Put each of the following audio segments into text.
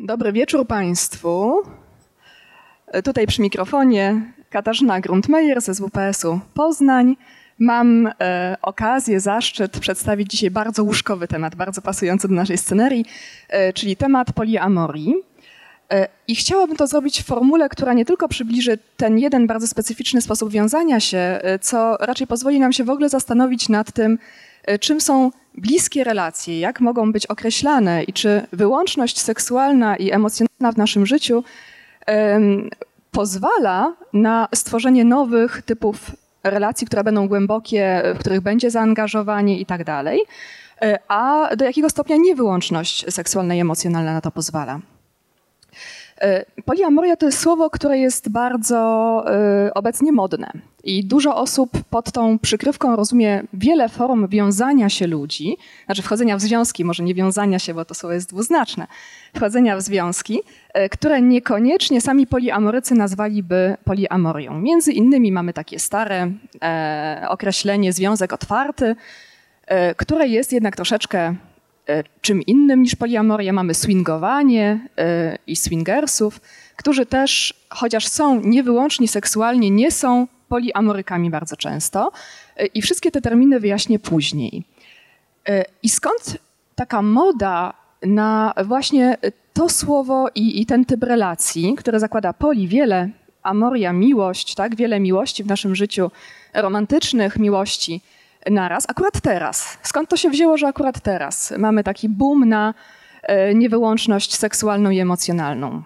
Dobry wieczór Państwu. Tutaj przy mikrofonie Katarzyna Grundmeyer z WPS-u Poznań. Mam e, okazję, zaszczyt przedstawić dzisiaj bardzo łóżkowy temat, bardzo pasujący do naszej scenerii, e, czyli temat poliamorii. E, I chciałabym to zrobić w formule, która nie tylko przybliży ten jeden bardzo specyficzny sposób wiązania się, e, co raczej pozwoli nam się w ogóle zastanowić nad tym, czym są bliskie relacje, jak mogą być określane i czy wyłączność seksualna i emocjonalna w naszym życiu pozwala na stworzenie nowych typów relacji, które będą głębokie, w których będzie zaangażowanie i tak dalej, a do jakiego stopnia niewyłączność seksualna i emocjonalna na to pozwala. E, poliamoria to jest słowo, które jest bardzo e, obecnie modne i dużo osób pod tą przykrywką rozumie wiele form wiązania się ludzi, znaczy wchodzenia w związki, może nie wiązania się, bo to słowo jest dwuznaczne, wchodzenia w związki, e, które niekoniecznie sami poliamorycy nazwaliby poliamorią. Między innymi mamy takie stare określenie związek otwarty, które jest jednak troszeczkę czym innym niż poliamoria. Mamy swingowanie e, i swingersów, którzy też, chociaż są niewyłącznie seksualnie, nie są poliamorykami bardzo często. E, I wszystkie te terminy wyjaśnię później. I skąd taka moda na właśnie to słowo i, i ten typ relacji, które zakłada poli, wiele, amoria, miłość, tak? wiele miłości w naszym życiu, romantycznych miłości, naraz, akurat teraz. Skąd to się wzięło, że akurat teraz mamy taki boom na e, niewyłączność seksualną i emocjonalną?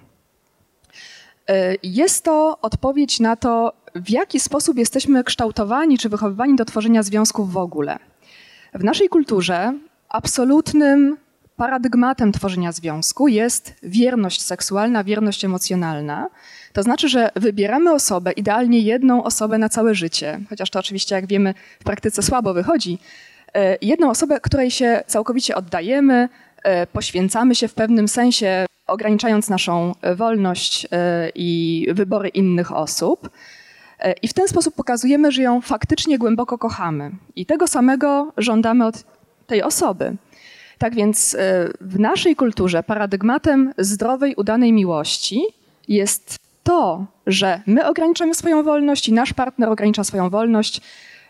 E, jest to odpowiedź na to, w jaki sposób jesteśmy kształtowani czy wychowywani do tworzenia związków w ogóle. W naszej kulturze absolutnym paradygmatem tworzenia związku jest wierność seksualna, wierność emocjonalna. To znaczy, że wybieramy osobę, idealnie jedną osobę na całe życie, chociaż to oczywiście, jak wiemy, w praktyce słabo wychodzi. E, jedną osobę, której się całkowicie oddajemy, e, poświęcamy się w pewnym sensie, ograniczając naszą wolność e, i wybory innych osób. I w ten sposób pokazujemy, że ją faktycznie głęboko kochamy. I tego samego żądamy od tej osoby. Tak więc w naszej kulturze paradygmatem zdrowej, udanej miłości jest to, że my ograniczamy swoją wolność i nasz partner ogranicza swoją wolność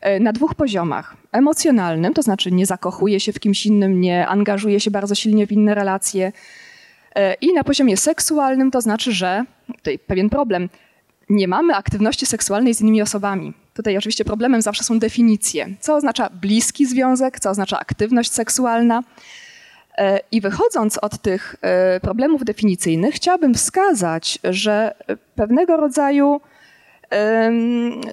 e, na dwóch poziomach. Emocjonalnym, to znaczy nie zakochuje się w kimś innym, nie angażuje się bardzo silnie w inne relacje. E, I na poziomie seksualnym, to znaczy, że tutaj pewien problem, nie mamy aktywności seksualnej z innymi osobami. Tutaj oczywiście problemem zawsze są definicje. Co oznacza bliski związek, co oznacza aktywność seksualna. E, I wychodząc od tych e, problemów definicyjnych, chciałabym wskazać, że pewnego rodzaju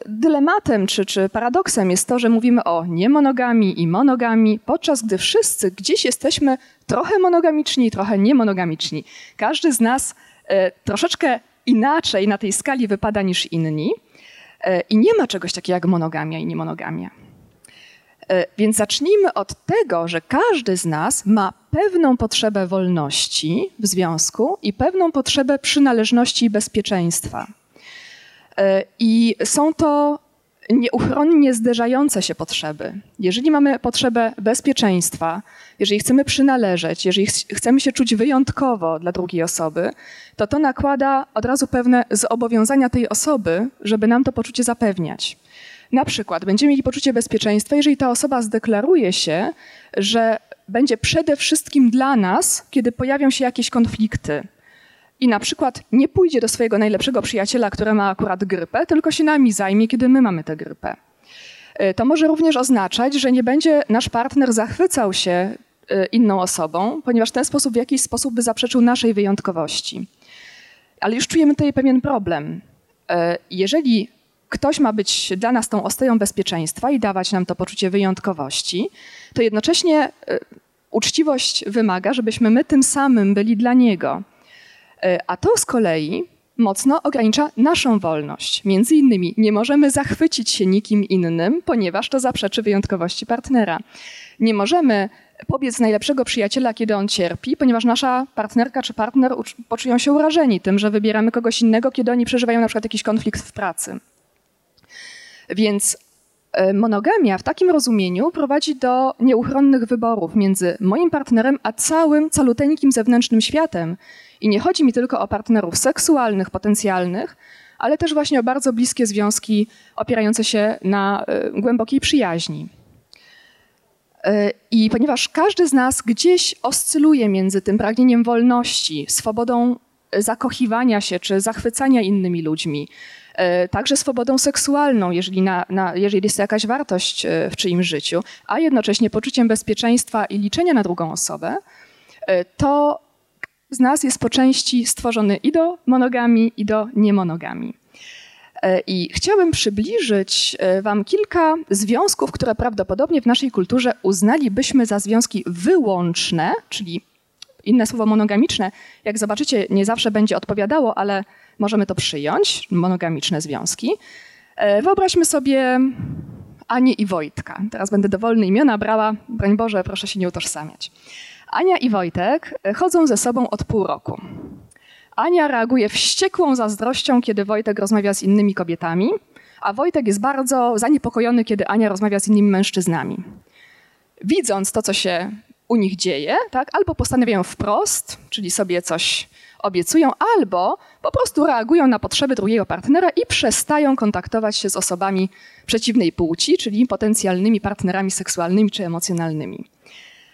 dylematem czy, czy paradoksem jest to, że mówimy o niemonogami i monogami, podczas gdy wszyscy gdzieś jesteśmy trochę monogamiczni, trochę niemonogamiczni. Każdy z nas e, troszeczkę inaczej na tej skali wypada niż inni. I nie ma czegoś takiego jak monogamia i niemonogamia. E, więc zacznijmy od tego, że każdy z nas ma pewną potrzebę wolności w związku i pewną potrzebę przynależności i bezpieczeństwa. E, I są to nieuchronnie zderzające się potrzeby. Jeżeli mamy potrzebę bezpieczeństwa, jeżeli chcemy przynależeć, jeżeli ch chcemy się czuć wyjątkowo dla drugiej osoby, to to nakłada od razu pewne zobowiązania tej osoby, żeby nam to poczucie zapewniać. Na przykład będziemy mieli poczucie bezpieczeństwa, jeżeli ta osoba zdeklaruje się, że będzie przede wszystkim dla nas, kiedy pojawią się jakieś konflikty. I na przykład nie pójdzie do swojego najlepszego przyjaciela, który ma akurat grypę, tylko się nami zajmie, kiedy my mamy tę grypę. E, to może również oznaczać, że nie będzie nasz partner zachwycał się e, inną osobą, ponieważ w ten sposób w jakiś sposób by zaprzeczył naszej wyjątkowości. Ale już czujemy tutaj pewien problem. E, jeżeli ktoś ma być dla nas tą ostoją bezpieczeństwa i dawać nam to poczucie wyjątkowości, to jednocześnie e, uczciwość wymaga, żebyśmy my tym samym byli dla niego. E, a to z kolei mocno ogranicza naszą wolność. Między innymi nie możemy zachwycić się nikim innym, ponieważ to zaprzeczy wyjątkowości partnera. Nie możemy pobiec najlepszego przyjaciela, kiedy on cierpi, ponieważ nasza partnerka czy partner poczują się urażeni tym, że wybieramy kogoś innego, kiedy oni przeżywają na przykład jakiś konflikt w pracy. Więc E, monogamia w takim rozumieniu prowadzi do nieuchronnych wyborów między moim partnerem a całym caluteńkim zewnętrznym światem. I nie chodzi mi tylko o partnerów seksualnych, potencjalnych, ale też właśnie o bardzo bliskie związki opierające się na e, głębokiej przyjaźni. E, I ponieważ każdy z nas gdzieś oscyluje między tym pragnieniem wolności, swobodą zakochiwania się czy zachwycania innymi ludźmi, także swobodą seksualną, jeżeli, na, na, jeżeli jest to jakaś wartość e, w czyimś życiu, a jednocześnie poczuciem bezpieczeństwa i liczenia na drugą osobę, e, to z nas jest po części stworzony i do monogami, i do niemonogami. I chciałabym przybliżyć Wam kilka związków, które prawdopodobnie w naszej kulturze uznalibyśmy za związki wyłączne, czyli inne słowo monogamiczne, jak zobaczycie, nie zawsze będzie odpowiadało, ale możemy to przyjąć, monogamiczne związki. E, wyobraźmy sobie Anię i Wojtka. Teraz będę dowolne imiona brała, broń Boże, proszę się nie utożsamiać. Ania i Wojtek e, chodzą ze sobą od pół roku. Ania reaguje wściekłą zazdrością, kiedy Wojtek rozmawia z innymi kobietami, a Wojtek jest bardzo zaniepokojony, kiedy Ania rozmawia z innymi mężczyznami. Widząc to, co się u nich dzieje, tak, albo postanawiają wprost, czyli sobie coś obiecują, albo po prostu reagują na potrzeby drugiego partnera i przestają kontaktować się z osobami przeciwnej płci, czyli potencjalnymi partnerami seksualnymi czy emocjonalnymi.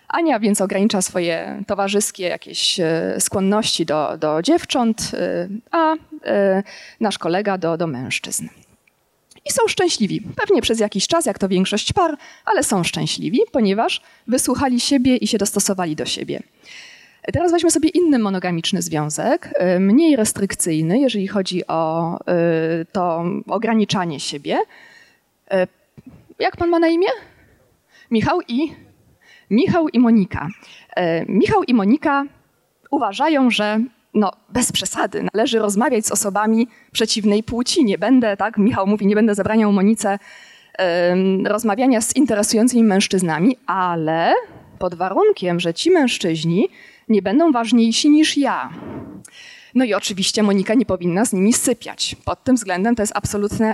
Ania więc ogranicza swoje towarzyskie jakieś e, skłonności do, do dziewcząt, e, a e, nasz kolega do, do mężczyzn. I są szczęśliwi. Pewnie przez jakiś czas, jak to większość par, ale są szczęśliwi, ponieważ wysłuchali siebie i się dostosowali do siebie. Teraz weźmy sobie inny monogamiczny związek, y, mniej restrykcyjny, jeżeli chodzi o y, to ograniczanie siebie. Y, jak pan ma na imię? Michał i Michał i Monika. Michał i Monika uważają, że no, bez przesady należy rozmawiać z osobami przeciwnej płci. Nie będę, tak, Michał mówi, nie będę zabraniał Monice rozmawiania z interesującymi mężczyznami, ale pod warunkiem, że ci mężczyźni nie będą ważniejsi niż ja. No i oczywiście Monika nie powinna z nimi sypiać. Pod tym względem to jest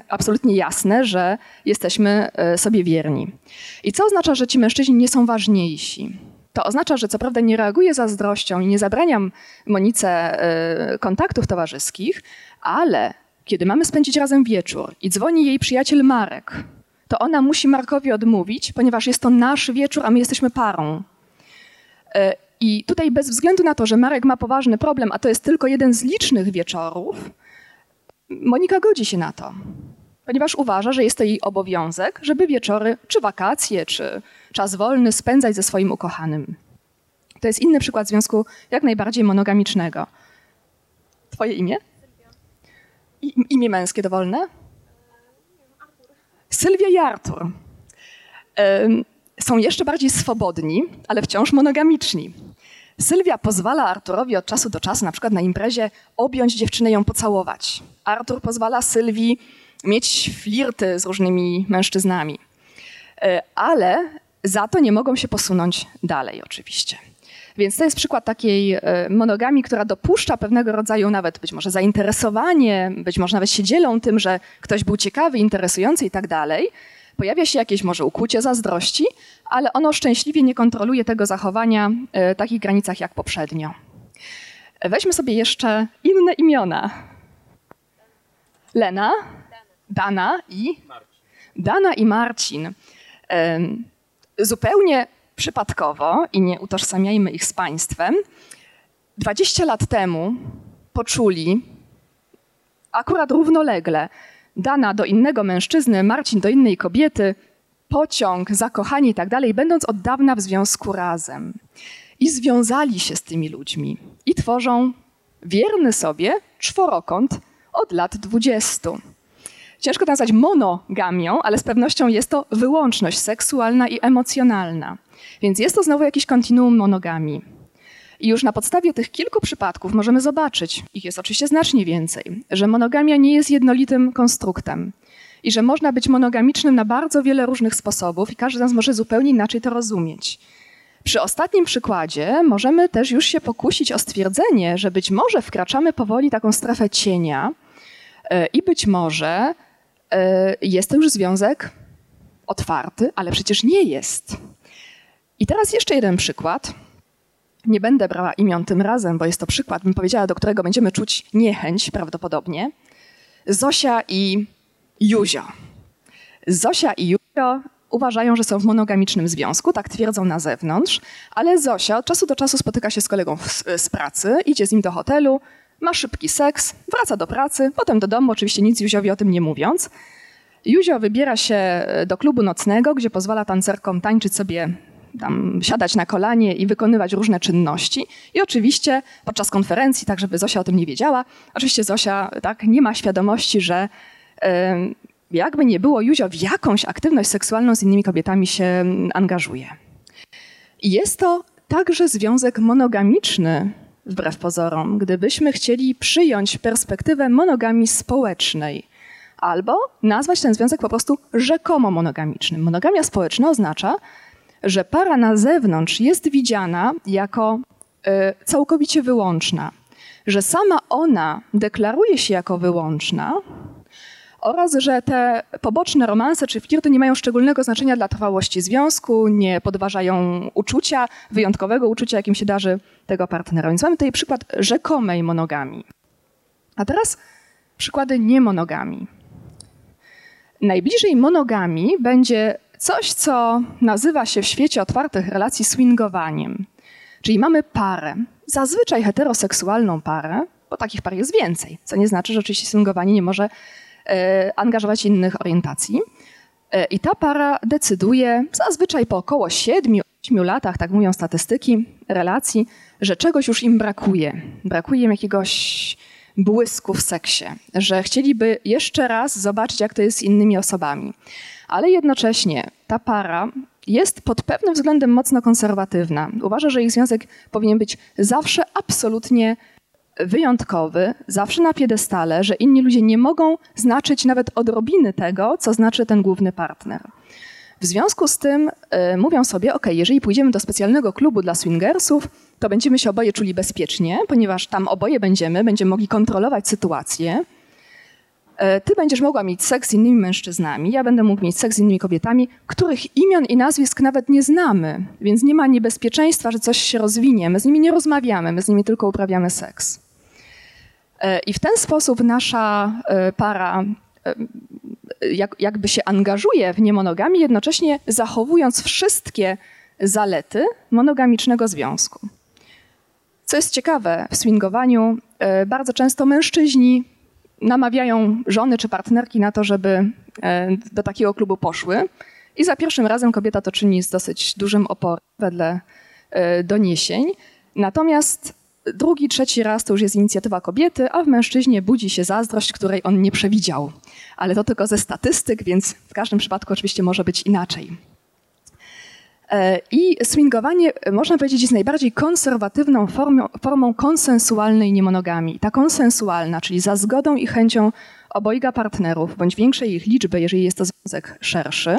absolutnie, jasne, że jesteśmy e, sobie wierni. I co oznacza, że ci mężczyźni nie są ważniejsi? To oznacza, że co prawda nie reaguję zazdrością i nie zabraniam Monice e, kontaktów towarzyskich, ale kiedy mamy spędzić razem wieczór i dzwoni jej przyjaciel Marek, to ona musi Markowi odmówić, ponieważ jest to nasz wieczór, a my jesteśmy parą. I tutaj bez względu na to, że Marek ma poważny problem, a to jest tylko jeden z licznych wieczorów, Monika godzi się na to, ponieważ uważa, że jest to jej obowiązek, żeby wieczory, czy wakacje, czy czas wolny spędzać ze swoim ukochanym. To jest inny przykład związku jak najbardziej monogamicznego. Twoje imię? I, imię męskie dowolne? Sylwia i Artur są jeszcze bardziej swobodni, ale wciąż monogamiczni. Sylwia pozwala Arturowi od czasu do czasu, na przykład na imprezie, objąć dziewczynę i ją pocałować. Artur pozwala Sylwii mieć flirty z różnymi mężczyznami. E, ale za to nie mogą się posunąć dalej, oczywiście. Więc to jest przykład takiej e, monogami, która dopuszcza pewnego rodzaju nawet być może zainteresowanie, być może nawet się dzielą tym, że ktoś był ciekawy, interesujący i tak dalej. Pojawia się jakieś może ukłucie zazdrości, ale ono szczęśliwie nie kontroluje tego zachowania e, w takich granicach jak poprzednio. Weźmy sobie jeszcze inne imiona. Lena, Dana i Dana i Marcin. Zupełnie przypadkowo i nie utożsamiajmy ich z państwem, 20 lat temu poczuli akurat równolegle Dana do innego mężczyzny, Marcin do innej kobiety, pociąg, zakochani i tak dalej, będąc od dawna w związku razem. I związali się z tymi ludźmi i tworzą wierny sobie czworokąt od lat dwudziestu. Ciężko to nazwać monogamią, ale z pewnością jest to wyłączność seksualna i emocjonalna. Więc jest to znowu jakiś kontinuum monogami. I już na podstawie tych kilku przypadków możemy zobaczyć, ich jest oczywiście znacznie więcej, że monogamia nie jest jednolitym konstruktem i że można być monogamicznym na bardzo wiele różnych sposobów i każdy z nas może zupełnie inaczej to rozumieć. Przy ostatnim przykładzie możemy też już się pokusić o stwierdzenie, że być może wkraczamy powoli taką strefę cienia e, i być może e, jest to już związek otwarty, ale przecież nie jest. I teraz jeszcze jeden przykład. Nie będę brała imion tym razem, bo jest to przykład, bym powiedziała, do którego będziemy czuć niechęć prawdopodobnie. Zosia i Juzio. Zosia i Juzio uważają, że są w monogamicznym związku, tak twierdzą na zewnątrz, ale Zosia od czasu do czasu spotyka się z kolegą z pracy, idzie z nim do hotelu, ma szybki seks, wraca do pracy, potem do domu, oczywiście nic Juziowi o tym nie mówiąc. Juzio wybiera się do klubu nocnego, gdzie pozwala tancerkom tańczyć sobie, tam, siadać na kolanie i wykonywać różne czynności. I oczywiście podczas konferencji, tak żeby Zosia o tym nie wiedziała, oczywiście Zosia tak, nie ma świadomości, że jakby nie było, Juzio w jakąś aktywność seksualną z innymi kobietami się angażuje. I jest to także związek monogamiczny, wbrew pozorom, gdybyśmy chcieli przyjąć perspektywę monogami społecznej, albo nazwać ten związek po prostu rzekomo monogamicznym. Monogamia społeczna oznacza, że para na zewnątrz jest widziana jako y, całkowicie wyłączna, że sama ona deklaruje się jako wyłączna, oraz że te poboczne romanse czy flirty nie mają szczególnego znaczenia dla trwałości związku, nie podważają uczucia, wyjątkowego uczucia, jakim się darzy tego partnera. Więc mamy tutaj przykład rzekomej monogami. A teraz przykłady niemonogami. Najbliżej monogami będzie coś, co nazywa się w świecie otwartych relacji swingowaniem. Czyli mamy parę, zazwyczaj heteroseksualną parę, bo takich par jest więcej, co nie znaczy, że oczywiście swingowanie nie może E, angażować innych orientacji. E, I ta para decyduje zazwyczaj po około 7-8 latach, tak mówią statystyki, relacji, że czegoś już im brakuje. Brakuje im jakiegoś błysku w seksie, że chcieliby jeszcze raz zobaczyć, jak to jest z innymi osobami. Ale jednocześnie ta para jest pod pewnym względem mocno konserwatywna. Uważa, że ich związek powinien być zawsze absolutnie wyjątkowy, zawsze na piedestale, że inni ludzie nie mogą znaczyć nawet odrobiny tego, co znaczy ten główny partner. W związku z tym y, mówią sobie, ok, jeżeli pójdziemy do specjalnego klubu dla swingersów, to będziemy się oboje czuli bezpiecznie, ponieważ tam oboje będziemy, będziemy mogli kontrolować sytuację. Y, ty będziesz mogła mieć seks z innymi mężczyznami, ja będę mógł mieć seks z innymi kobietami, których imion i nazwisk nawet nie znamy, więc nie ma niebezpieczeństwa, że coś się rozwinie. My z nimi nie rozmawiamy, my z nimi tylko uprawiamy seks. E, I w ten sposób nasza e, para e, jakby się angażuje w niemonogami, jednocześnie zachowując wszystkie zalety monogamicznego związku. Co jest ciekawe, w swingowaniu bardzo często mężczyźni namawiają żony czy partnerki na to, żeby do takiego klubu poszły. I za pierwszym razem kobieta to czyni z dosyć dużym oporem wedle doniesień. Natomiast drugi, trzeci raz to już jest inicjatywa kobiety, a w mężczyźnie budzi się zazdrość, której on nie przewidział. Ale to tylko ze statystyk, więc w każdym przypadku oczywiście może być inaczej. E, I swingowanie, można powiedzieć, jest najbardziej konserwatywną formą, formą konsensualnej niemonogami. Ta konsensualna, czyli za zgodą i chęcią obojga partnerów, bądź większej ich liczby, jeżeli jest to związek szerszy,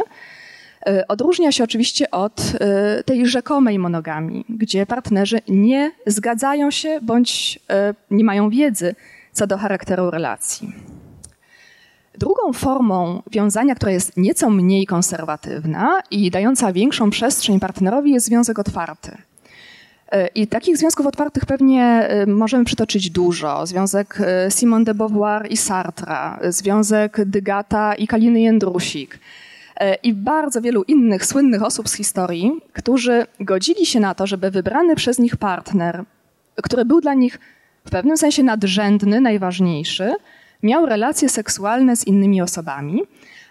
E, odróżnia się oczywiście od e, tej rzekomej monogami, gdzie partnerzy nie zgadzają się bądź e, nie mają wiedzy co do charakteru relacji. Drugą formą wiązania, która jest nieco mniej konserwatywna i dająca większą przestrzeń partnerowi, jest związek otwarty. I takich związków otwartych pewnie możemy przytoczyć dużo. Związek Simone de Beauvoir i Sartra, związek Dygata i Kaliny Jędrusik, E, i bardzo wielu innych słynnych osób z historii, którzy godzili się na to, żeby wybrany przez nich partner, który był dla nich w pewnym sensie nadrzędny, najważniejszy, miał relacje seksualne z innymi osobami,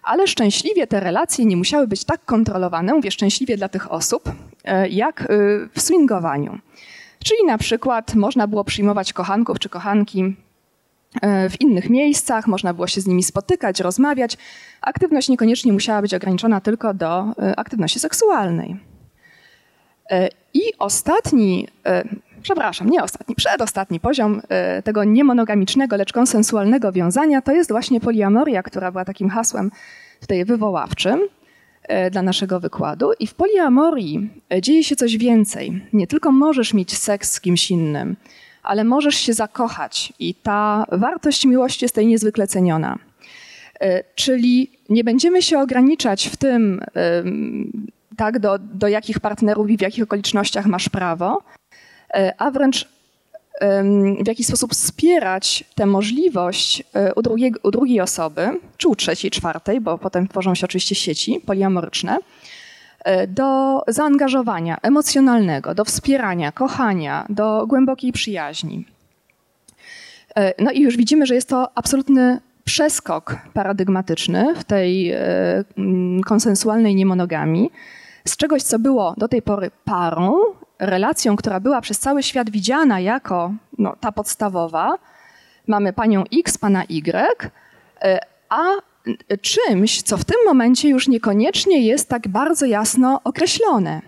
ale szczęśliwie te relacje nie musiały być tak kontrolowane, mówię szczęśliwie dla tych osób, e, jak e, w swingowaniu. Czyli na przykład można było przyjmować kochanków czy kochanki E, w innych miejscach, można było się z nimi spotykać, rozmawiać. Aktywność niekoniecznie musiała być ograniczona tylko do aktywności seksualnej. I ostatni, przepraszam, nie ostatni, przedostatni poziom tego niemonogamicznego, lecz konsensualnego wiązania to jest właśnie poliamoria, która była takim hasłem tutaj wywoławczym dla naszego wykładu. I w poliamorii dzieje się coś więcej. Nie tylko możesz mieć seks z kimś innym, ale możesz się zakochać i ta wartość miłości jest tutaj niezwykle ceniona. Czyli nie będziemy się ograniczać w tym, tak, do, do jakich partnerów i w jakich okolicznościach masz prawo, a wręcz w jakiś sposób wspierać tę możliwość u, drugiej, u drugiej osoby, czy u trzeciej, czwartej, bo potem tworzą się oczywiście sieci poliamoryczne, E, do zaangażowania emocjonalnego, do wspierania, kochania, do głębokiej przyjaźni. E, no i już widzimy, że jest to absolutny przeskok paradygmatyczny w tej e, konsensualnej niemonogami, z czegoś, co było do tej pory parą, relacją, która była przez cały świat widziana jako no, ta podstawowa. Mamy panią X, pana Y, a czymś, co w tym momencie już niekoniecznie jest tak bardzo jasno określone.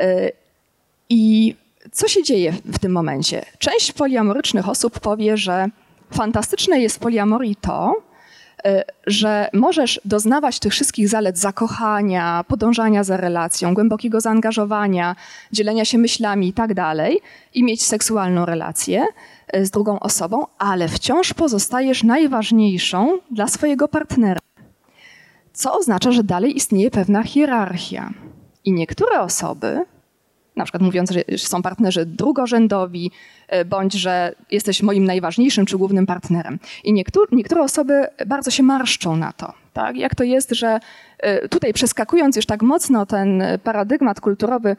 E, I co się dzieje w tym momencie? Część poliamorycznych osób powie, że fantastyczne jest w poliamorii to, e, że możesz doznawać tych wszystkich zalet zakochania, podążania za relacją, głębokiego zaangażowania, dzielenia się myślami i tak dalej i mieć seksualną relację, E, z drugą osobą, ale wciąż pozostajesz najważniejszą dla swojego partnera. Co oznacza, że dalej istnieje pewna hierarchia. I niektóre osoby, na przykład mówiąc, że są partnerzy drugorzędowi, e, bądź że jesteś moim najważniejszym czy głównym partnerem. I niektóre, niektóre osoby bardzo się marszczą na to. Tak? Jak to jest, że e, tutaj przeskakując już tak mocno ten paradygmat kulturowy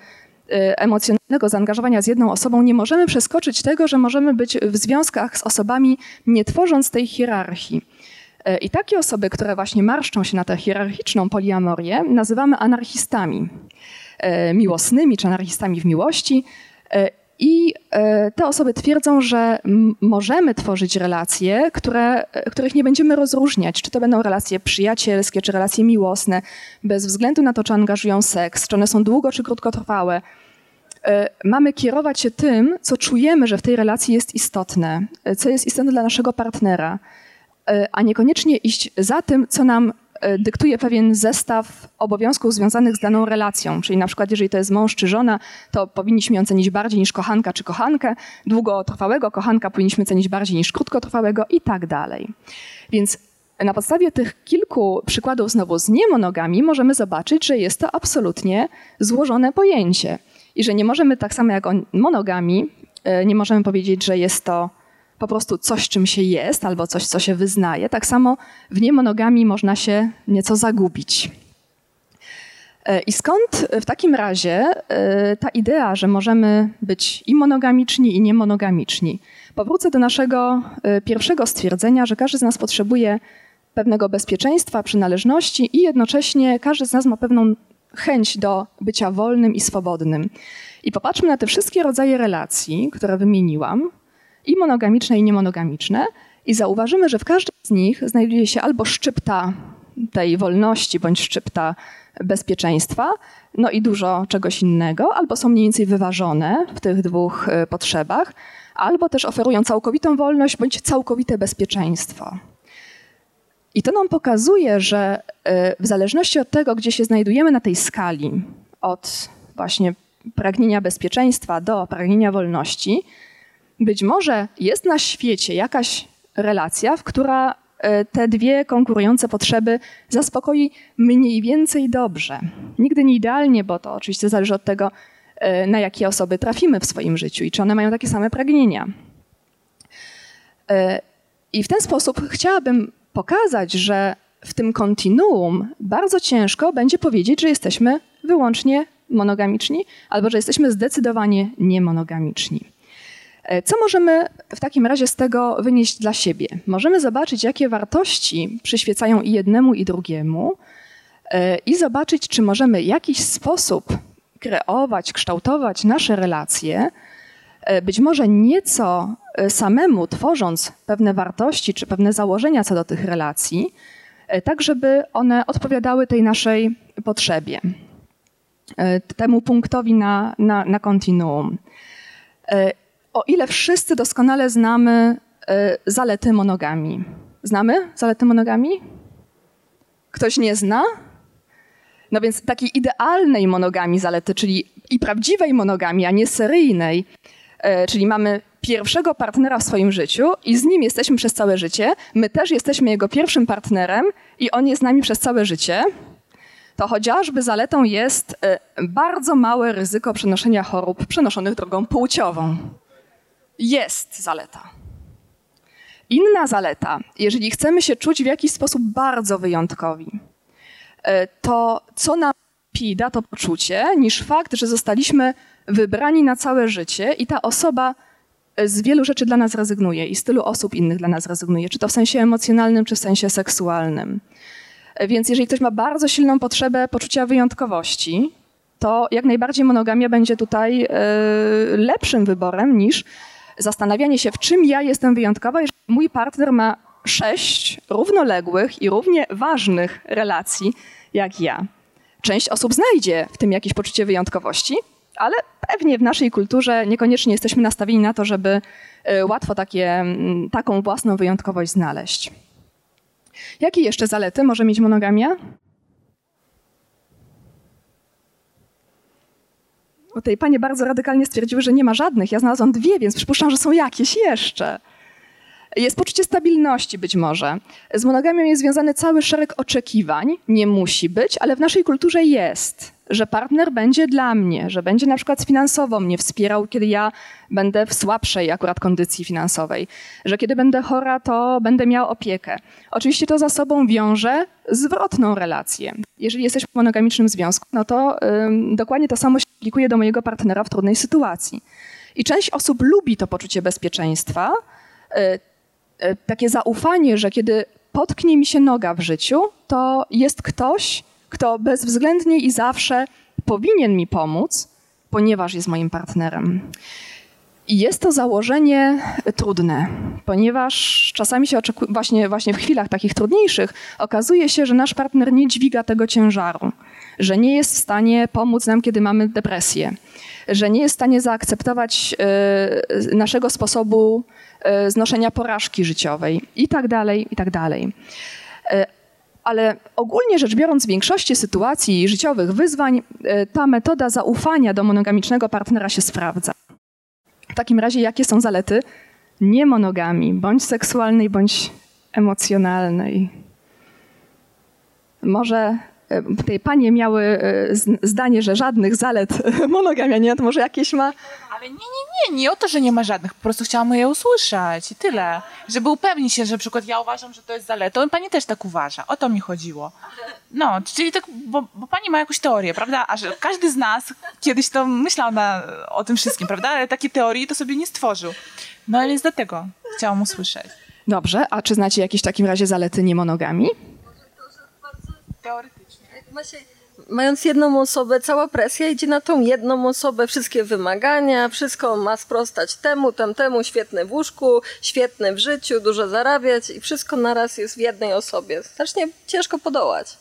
Y, emocjonalnego zaangażowania z jedną osobą, nie możemy przeskoczyć tego, że możemy być w związkach z osobami, nie tworząc tej hierarchii. I takie osoby, które właśnie marszczą się na tę hierarchiczną poliamorię, nazywamy anarchistami miłosnymi czy anarchistami w miłości. I te osoby twierdzą, że możemy tworzyć relacje, które, których nie będziemy rozróżniać, czy to będą relacje przyjacielskie, czy relacje miłosne, bez względu na to, czy angażują seks, czy one są długo, czy krótkotrwałe. E, mamy kierować się tym, co czujemy, że w tej relacji jest istotne, e, co jest istotne dla naszego partnera, e, a niekoniecznie iść za tym, co nam dyktuje pewien zestaw obowiązków związanych z daną relacją. Czyli na przykład, jeżeli to jest mąż czy żona, to powinniśmy ją cenić bardziej niż kochanka czy kochankę. Długotrwałego kochanka powinniśmy cenić bardziej niż krótkotrwałego i tak dalej. Więc na podstawie tych kilku przykładów znowu z niemonogami możemy zobaczyć, że jest to absolutnie złożone pojęcie i że nie możemy tak samo jak o monogami, e, nie możemy powiedzieć, że jest to po prostu coś, czym się jest, albo coś, co się wyznaje. Tak samo w niemonogami można się nieco zagubić. E, I skąd w takim razie e, ta idea, że możemy być i monogamiczni, i niemonogamiczni? Powrócę do naszego pierwszego stwierdzenia, że każdy z nas potrzebuje pewnego bezpieczeństwa, przynależności i jednocześnie każdy z nas ma pewną chęć do bycia wolnym i swobodnym. I popatrzmy na te wszystkie rodzaje relacji, które wymieniłam, i monogamiczne, i niemonogamiczne, i zauważymy, że w każdym z nich znajduje się albo szczypta tej wolności, bądź szczypta bezpieczeństwa, no i dużo czegoś innego, albo są mniej więcej wyważone w tych dwóch e, potrzebach, albo też oferują całkowitą wolność, bądź całkowite bezpieczeństwo. I to nam pokazuje, że e, w zależności od tego, gdzie się znajdujemy na tej skali, od właśnie pragnienia bezpieczeństwa do pragnienia wolności, być może jest na świecie jakaś relacja, w która e, te dwie konkurujące potrzeby zaspokoi mniej więcej dobrze. Nigdy nie idealnie, bo to oczywiście zależy od tego, e, na jakie osoby trafimy w swoim życiu i czy one mają takie same pragnienia. I w ten sposób chciałabym pokazać, że w tym kontinuum bardzo ciężko będzie powiedzieć, że jesteśmy wyłącznie monogamiczni albo że jesteśmy zdecydowanie niemonogamiczni. E, co możemy w takim razie z tego wynieść dla siebie? Możemy zobaczyć, jakie wartości przyświecają i jednemu, i drugiemu, e, i zobaczyć, czy możemy w jakiś sposób kreować, kształtować nasze relacje, e, być może nieco samemu tworząc pewne wartości czy pewne założenia co do tych relacji, tak żeby one odpowiadały tej naszej potrzebie, temu punktowi na, na, na kontinuum. O ile wszyscy doskonale znamy zalety monogami. Znamy zalety monogami? Ktoś nie zna? No więc takiej idealnej monogami zalety, czyli i prawdziwej monogami, a nie seryjnej, czyli mamy pierwszego partnera w swoim życiu i z nim jesteśmy przez całe życie, my też jesteśmy jego pierwszym partnerem i on jest z nami przez całe życie, to chociażby zaletą jest e, bardzo małe ryzyko przenoszenia chorób przenoszonych drogą płciową. Jest zaleta. Inna zaleta, jeżeli chcemy się czuć w jakiś sposób bardzo wyjątkowi, e, to co nam da to poczucie, niż fakt, że zostaliśmy wybrani na całe życie i ta osoba e, z wielu rzeczy dla nas rezygnuje i z tylu osób innych dla nas rezygnuje, czy to w sensie emocjonalnym, czy w sensie seksualnym. E, więc jeżeli ktoś ma bardzo silną potrzebę poczucia wyjątkowości, to jak najbardziej monogamia będzie tutaj lepszym wyborem niż zastanawianie się, w czym ja jestem wyjątkowa, jeżeli mój partner ma sześć równoległych i równie ważnych relacji jak ja. Część osób znajdzie w tym jakieś poczucie wyjątkowości, ale pewnie w naszej kulturze niekoniecznie jesteśmy nastawieni na to, żeby e, łatwo takie, taką własną wyjątkowość znaleźć. Jakie jeszcze zalety może mieć monogamia? Tutaj panie bardzo radykalnie stwierdziły, że nie ma żadnych. Ja znalazłam dwie, więc przypuszczam, że są jakieś jeszcze. Jest poczucie stabilności być może. Z monogamią jest związany cały szereg oczekiwań. Nie musi być, ale w naszej kulturze jest, że partner będzie dla mnie, że będzie na przykład finansowo mnie wspierał, kiedy ja będę w słabszej akurat kondycji finansowej, że kiedy będę chora, to będę miał opiekę. Oczywiście to za sobą wiąże zwrotną relację. Jeżeli jesteśmy w monogamicznym związku, no to ym, dokładnie to samo się aplikuje do mojego partnera w trudnej sytuacji. I część osób lubi to poczucie bezpieczeństwa, y, E, takie zaufanie, że kiedy potknie mi się noga w życiu, to jest ktoś, kto bezwzględnie i zawsze powinien mi pomóc, ponieważ jest moim partnerem. I jest to założenie trudne, ponieważ czasami się oczekuje, właśnie, właśnie w chwilach takich trudniejszych, okazuje się, że nasz partner nie dźwiga tego ciężaru, że nie jest w stanie pomóc nam, kiedy mamy depresję, że nie jest w stanie zaakceptować y, naszego sposobu y, znoszenia porażki życiowej i tak dalej, i tak dalej. Y, ale ogólnie rzecz biorąc, w większości sytuacji życiowych wyzwań ta metoda zaufania do monogamicznego partnera się sprawdza. W takim razie, jakie są zalety niemonogami, bądź seksualnej, bądź emocjonalnej? Może E, tutaj panie miały e, zdanie, że żadnych zalet monogamia nie, to może jakieś ma... Ale nie, nie, nie, nie o to, że nie ma żadnych, po prostu chciałam je usłyszeć i tyle. Żeby upewnić się, że na przykład ja uważam, że to jest zaletą, pani też tak uważa. O to mi chodziło. No, czyli tak, bo, bo pani ma jakąś teorię, prawda? A że każdy z nas kiedyś to myślał na, o tym wszystkim, prawda? Ale takie teorie to sobie nie stworzył. No ale jest do tego chciałam usłyszeć. Dobrze, a czy znacie jakieś w takim razie zalety niemonogami? Teoretycznie mając jedną osobę, cała presja idzie na tą jedną osobę, wszystkie wymagania, wszystko ma sprostać temu, tamtemu, świetny w łóżku, świetny w życiu, dużo zarabiać i wszystko naraz jest w jednej osobie. Strasznie ciężko podołać.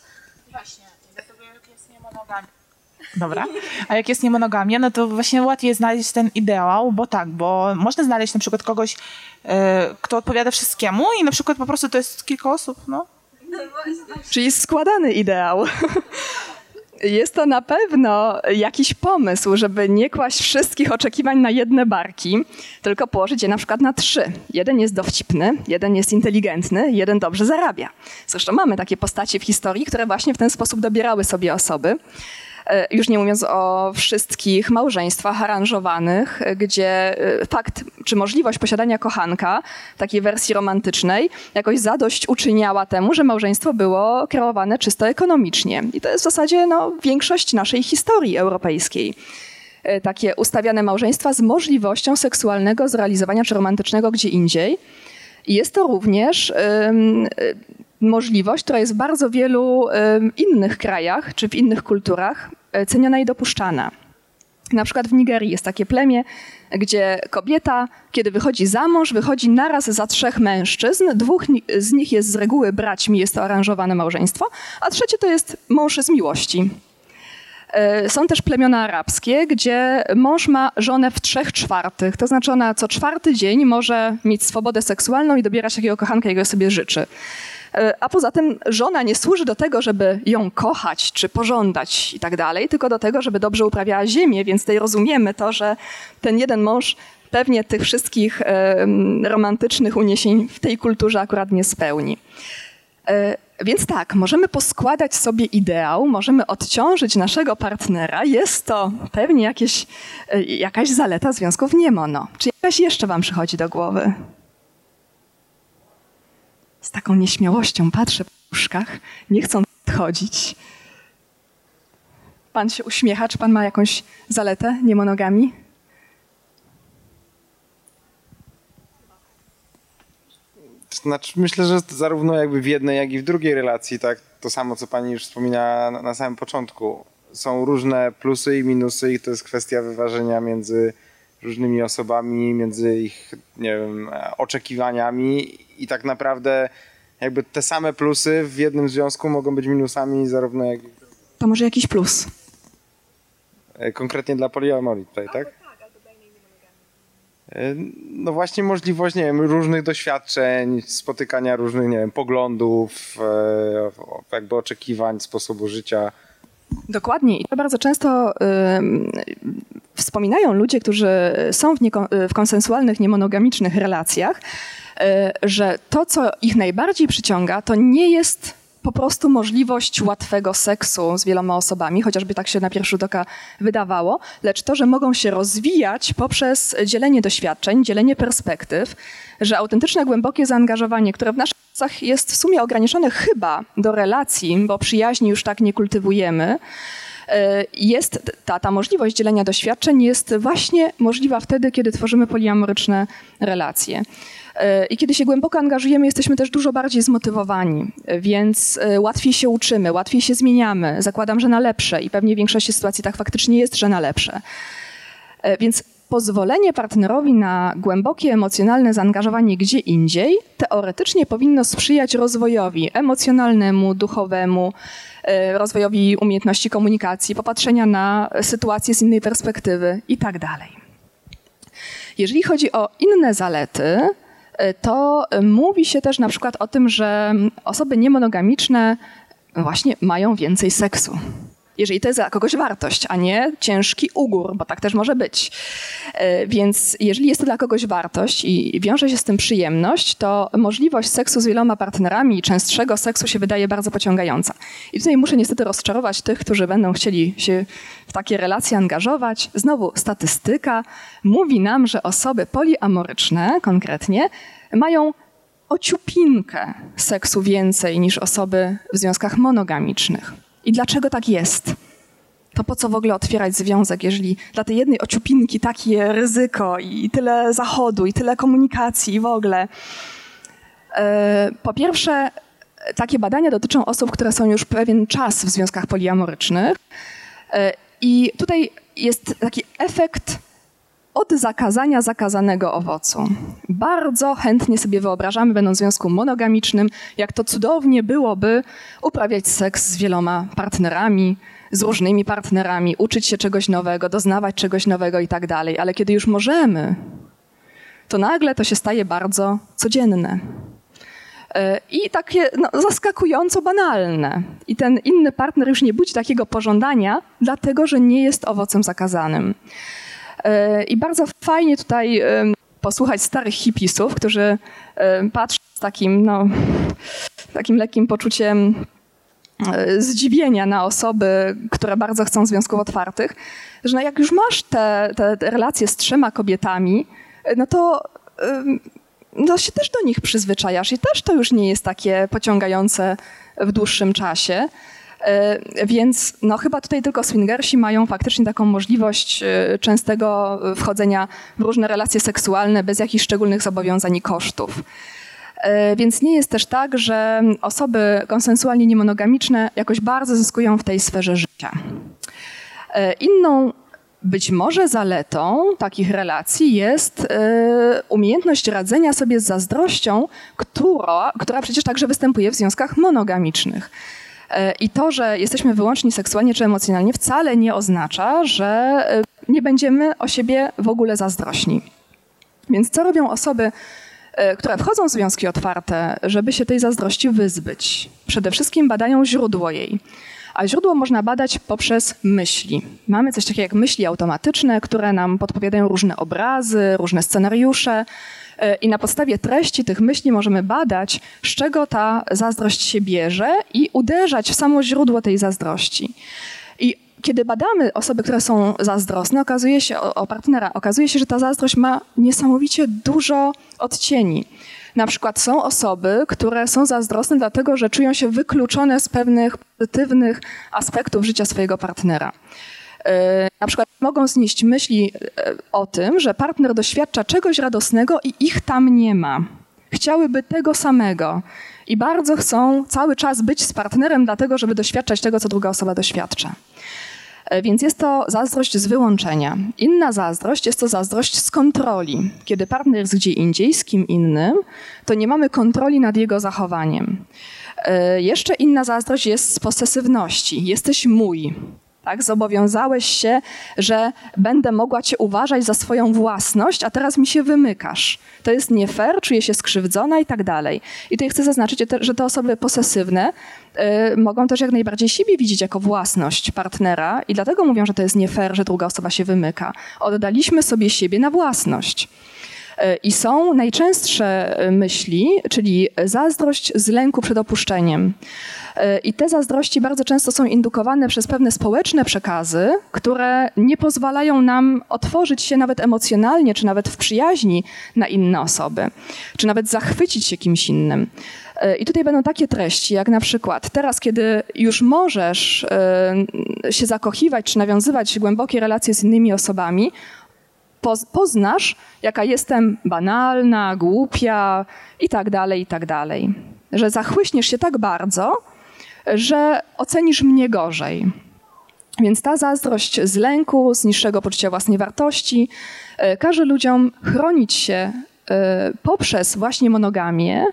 Właśnie, dlatego jak jest niemonogamia. Dobra. A jak jest niemonogamia, no to właśnie łatwiej znaleźć ten ideał, bo tak, bo można znaleźć na przykład kogoś, e, kto odpowiada wszystkiemu i na przykład po prostu to jest kilka osób, no Czyli składany ideał. Jest to na pewno jakiś pomysł, żeby nie kłaść wszystkich oczekiwań na jedne barki, tylko położyć je na przykład na trzy. Jeden jest dowcipny, jeden jest inteligentny, jeden dobrze zarabia. Zresztą mamy takie postacie w historii, które właśnie w ten sposób dobierały sobie osoby. E, już nie mówiąc o wszystkich małżeństwach aranżowanych, gdzie e, fakt czy możliwość posiadania kochanka, takiej wersji romantycznej, jakoś zadość uczyniała temu, że małżeństwo było kreowane czysto ekonomicznie. I to jest w zasadzie no, większość naszej historii europejskiej e, takie ustawiane małżeństwa z możliwością seksualnego zrealizowania czy romantycznego gdzie indziej. Jest to również możliwość, która jest w bardzo wielu innych krajach czy w innych kulturach E, ceniona i dopuszczana. Na przykład w Nigerii jest takie plemię, gdzie kobieta, kiedy wychodzi za mąż, wychodzi naraz za trzech mężczyzn. Dwóch z nich jest z reguły braćmi, jest to aranżowane małżeństwo, a trzecie to jest mąż z miłości. E, są też plemiona arabskie, gdzie mąż ma żonę w trzech czwartych, to znaczy ona co czwarty dzień może mieć swobodę seksualną i dobierać takiego kochanka, jakiego sobie życzy. E, a poza tym żona nie służy do tego, żeby ją kochać czy pożądać i tak dalej, tylko do tego, żeby dobrze uprawiała ziemię, więc tutaj rozumiemy to, że ten jeden mąż pewnie tych wszystkich romantycznych uniesień w tej kulturze akurat nie spełni. E, więc tak, możemy poskładać sobie ideał, możemy odciążyć naszego partnera. Jest to pewnie jakieś, e, jakaś zaleta związków niemono. Czy jakaś jeszcze wam przychodzi do głowy? Z taką nieśmiałością patrzę po łóżkach, nie chcą odchodzić. Pan się uśmiecha, czy pan ma jakąś zaletę niemonogami? Znaczy, myślę, że zarówno jakby w jednej, jak i w drugiej relacji, tak, to samo, co pani już wspominała na, na samym początku. Są różne plusy i minusy i to jest kwestia wyważenia między różnymi osobami, między ich, nie wiem, oczekiwaniami i tak naprawdę jakby te same plusy w jednym związku mogą być minusami zarówno jak... To może jakiś plus? E, konkretnie dla poliamorii tutaj, tak? E, no właśnie możliwość, nie wiem, różnych doświadczeń, spotykania różnych, nie wiem, poglądów, e, jakby oczekiwań, sposobu życia. Dokładnie. I to bardzo często y, wspominają ludzie, którzy są w, w konsensualnych, niemonogamicznych relacjach, y, że to, co ich najbardziej przyciąga, to nie jest po prostu możliwość łatwego seksu z wieloma osobami, chociażby tak się na pierwszy rzut oka wydawało, lecz to, że mogą się rozwijać poprzez dzielenie doświadczeń, dzielenie perspektyw, że autentyczne, głębokie zaangażowanie, które w naszych czasach jest w sumie ograniczone chyba do relacji, bo przyjaźni już tak nie kultywujemy, e, jest ta, ta możliwość dzielenia doświadczeń jest właśnie możliwa wtedy, kiedy tworzymy poliamoryczne relacje. I kiedy się głęboko angażujemy, jesteśmy też dużo bardziej zmotywowani, więc e, łatwiej się uczymy, łatwiej się zmieniamy. Zakładam, że na lepsze i pewnie w większości sytuacji tak faktycznie jest, że na lepsze. E, więc pozwolenie partnerowi na głębokie emocjonalne zaangażowanie gdzie indziej teoretycznie powinno sprzyjać rozwojowi emocjonalnemu, duchowemu, e, rozwojowi umiejętności komunikacji, popatrzenia na sytuację z innej perspektywy itd. Tak Jeżeli chodzi o inne zalety, to mówi się też na przykład o tym, że osoby niemonogamiczne właśnie mają więcej seksu jeżeli to jest dla kogoś wartość, a nie ciężki ugór, bo tak też może być. E, więc jeżeli jest to dla kogoś wartość i wiąże się z tym przyjemność, to możliwość seksu z wieloma partnerami i częstszego seksu się wydaje bardzo pociągająca. I tutaj muszę niestety rozczarować tych, którzy będą chcieli się w takie relacje angażować. Znowu statystyka mówi nam, że osoby poliamoryczne konkretnie mają ociupinkę seksu więcej niż osoby w związkach monogamicznych. I dlaczego tak jest? To po co w ogóle otwierać związek, jeżeli dla tej jednej ociupinki takie ryzyko i tyle zachodu, i tyle komunikacji i w ogóle. E, po pierwsze, takie badania dotyczą osób, które są już pewien czas w związkach poliamorycznych. E, I tutaj jest taki efekt od zakazania zakazanego owocu. Bardzo chętnie sobie wyobrażamy, będąc w związku monogamicznym, jak to cudownie byłoby uprawiać seks z wieloma partnerami, z różnymi partnerami, uczyć się czegoś nowego, doznawać czegoś nowego i tak dalej. Ale kiedy już możemy, to nagle to się staje bardzo codzienne. E, I takie no, zaskakująco banalne. I ten inny partner już nie budzi takiego pożądania, dlatego że nie jest owocem zakazanym. I bardzo fajnie tutaj posłuchać starych hipisów, którzy patrzą z takim, no, takim lekkim poczuciem e, zdziwienia na osoby, które bardzo chcą związków otwartych, że no jak już masz te, te, te relacje z trzema kobietami, e, no to no się też do nich przyzwyczajasz i też to już nie jest takie pociągające w dłuższym czasie. E, więc no chyba tutaj tylko swingersi mają faktycznie taką możliwość e, częstego wchodzenia w różne relacje seksualne bez jakichś szczególnych zobowiązań i kosztów. E, więc nie jest też tak, że osoby konsensualnie niemonogamiczne jakoś bardzo zyskują w tej sferze życia. Inną być może zaletą takich relacji jest umiejętność radzenia sobie z zazdrością, która, która przecież także występuje w związkach monogamicznych. E, I to, że jesteśmy wyłączni seksualnie czy emocjonalnie, wcale nie oznacza, że e, nie będziemy o siebie w ogóle zazdrośni. Więc co robią osoby, e, które wchodzą w związki otwarte, żeby się tej zazdrości wyzbyć? Przede wszystkim badają źródło jej. A źródło można badać poprzez myśli. Mamy coś takiego jak myśli automatyczne, które nam podpowiadają różne obrazy, różne scenariusze. E, I na podstawie treści tych myśli możemy badać, z czego ta zazdrość się bierze i uderzać w samo źródło tej zazdrości. I kiedy badamy osoby, które są zazdrosne, okazuje się, o, o partnera, okazuje się, że ta zazdrość ma niesamowicie dużo odcieni. Na przykład są osoby, które są zazdrosne dlatego, że czują się wykluczone z pewnych pozytywnych aspektów życia swojego partnera. E, na przykład mogą znieść myśli e, o tym, że partner doświadcza czegoś radosnego i ich tam nie ma. Chciałyby tego samego i bardzo chcą cały czas być z partnerem, dlatego żeby doświadczać tego, co druga osoba doświadcza. E, więc jest to zazdrość z wyłączenia. Inna zazdrość jest to zazdrość z kontroli. Kiedy partner jest gdzie indziej, z kim innym, to nie mamy kontroli nad jego zachowaniem. Jeszcze inna zazdrość jest z posesywności. Jesteś mój tak? Zobowiązałeś się, że będę mogła cię uważać za swoją własność, a teraz mi się wymykasz. To jest nie fair, czuję się skrzywdzona i tak dalej. I tutaj chcę zaznaczyć, że te osoby posesywne y, mogą też jak najbardziej siebie widzieć jako własność partnera i dlatego mówią, że to jest nie fair, że druga osoba się wymyka. Oddaliśmy sobie siebie na własność. Y, I są najczęstsze myśli, czyli zazdrość z lęku przed opuszczeniem. E, I te zazdrości bardzo często są indukowane przez pewne społeczne przekazy, które nie pozwalają nam otworzyć się nawet emocjonalnie, czy nawet w przyjaźni na inne osoby, czy nawet zachwycić się kimś innym. E, I tutaj będą takie treści, jak na przykład teraz, kiedy już możesz e, się zakochiwać, czy nawiązywać głębokie relacje z innymi osobami, poznasz, jaka jestem banalna, głupia i tak dalej, i tak dalej. Że zachłyśniesz się tak bardzo, że ocenisz mnie gorzej. Więc ta zazdrość z lęku, z niższego poczucia własnej wartości e, każe ludziom chronić się e, poprzez właśnie monogamię.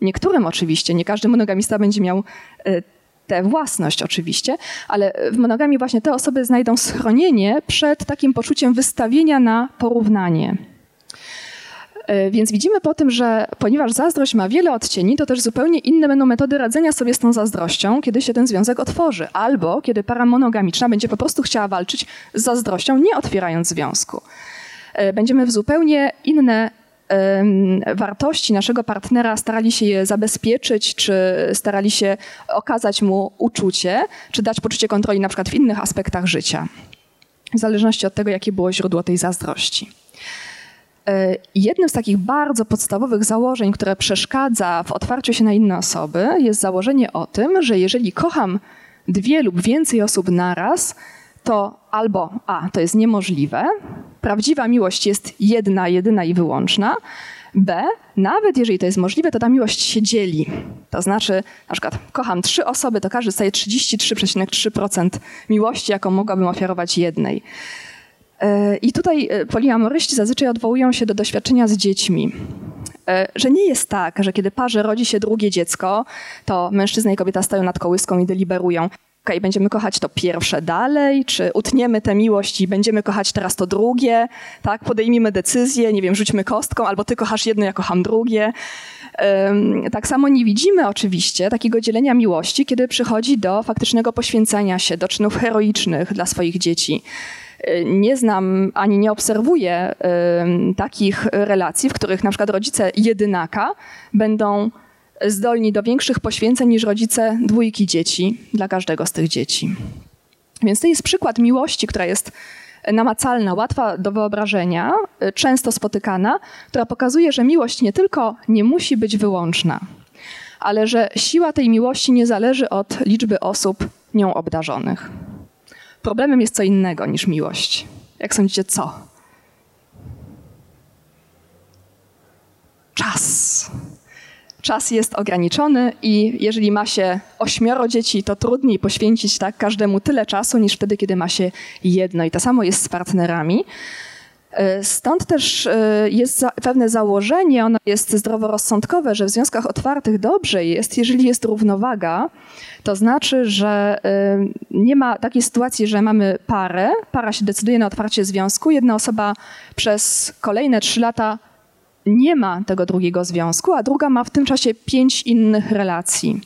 Niektórym oczywiście, nie każdy monogamista będzie miał e, tę własność oczywiście, ale w monogamii właśnie te osoby znajdą schronienie przed takim poczuciem wystawienia na porównanie. E, więc widzimy po tym, że ponieważ zazdrość ma wiele odcieni, to też zupełnie inne będą metody radzenia sobie z tą zazdrością, kiedy się ten związek otworzy, albo kiedy para monogamiczna będzie po prostu chciała walczyć z zazdrością, nie otwierając związku. E, będziemy w zupełnie inne wartości naszego partnera starali się je zabezpieczyć, czy starali się okazać mu uczucie, czy dać poczucie kontroli na przykład w innych aspektach życia. W zależności od tego, jakie było źródło tej zazdrości. E, jednym z takich bardzo podstawowych założeń, które przeszkadza w otwarciu się na inne osoby, jest założenie o tym, że jeżeli kocham dwie lub więcej osób naraz, to albo A, to jest niemożliwe, prawdziwa miłość jest jedna, jedyna i wyłączna, B, nawet jeżeli to jest możliwe, to ta miłość się dzieli. To znaczy, na przykład, kocham trzy osoby, to każdy staje 33,3% miłości, jaką mogłabym ofiarować jednej. E, I tutaj e, poliamoryści zazwyczaj odwołują się do doświadczenia z dziećmi. E, że nie jest tak, że kiedy parze rodzi się drugie dziecko, to mężczyzna i kobieta stają nad kołyską i deliberują. Okay, będziemy kochać to pierwsze dalej, czy utniemy tę miłość i będziemy kochać teraz to drugie, tak? Podejmijmy decyzję, nie wiem, rzućmy kostką, albo ty kochasz jedno, ja kocham drugie. Tak samo nie widzimy oczywiście takiego dzielenia miłości, kiedy przychodzi do faktycznego poświęcania się, do czynów heroicznych dla swoich dzieci nie znam ani nie obserwuję takich relacji, w których na przykład rodzice jedynaka będą zdolni do większych poświęceń niż rodzice dwójki dzieci dla każdego z tych dzieci. Więc to jest przykład miłości, która jest namacalna, łatwa do wyobrażenia, często spotykana, która pokazuje, że miłość nie tylko nie musi być wyłączna, ale że siła tej miłości nie zależy od liczby osób nią obdarzonych. Problemem jest co innego niż miłość. Jak sądzicie, co? Czas. Czas jest ograniczony i jeżeli ma się ośmioro dzieci, to trudniej poświęcić tak każdemu tyle czasu niż wtedy, kiedy ma się jedno. I to samo jest z partnerami. E, stąd też e, jest pewne założenie, ono jest zdroworozsądkowe, że w związkach otwartych dobrze jest, jeżeli jest równowaga. To znaczy, że e, nie ma takiej sytuacji, że mamy parę, para się decyduje na otwarcie związku, jedna osoba przez kolejne trzy lata nie ma tego drugiego związku, a druga ma w tym czasie pięć innych relacji.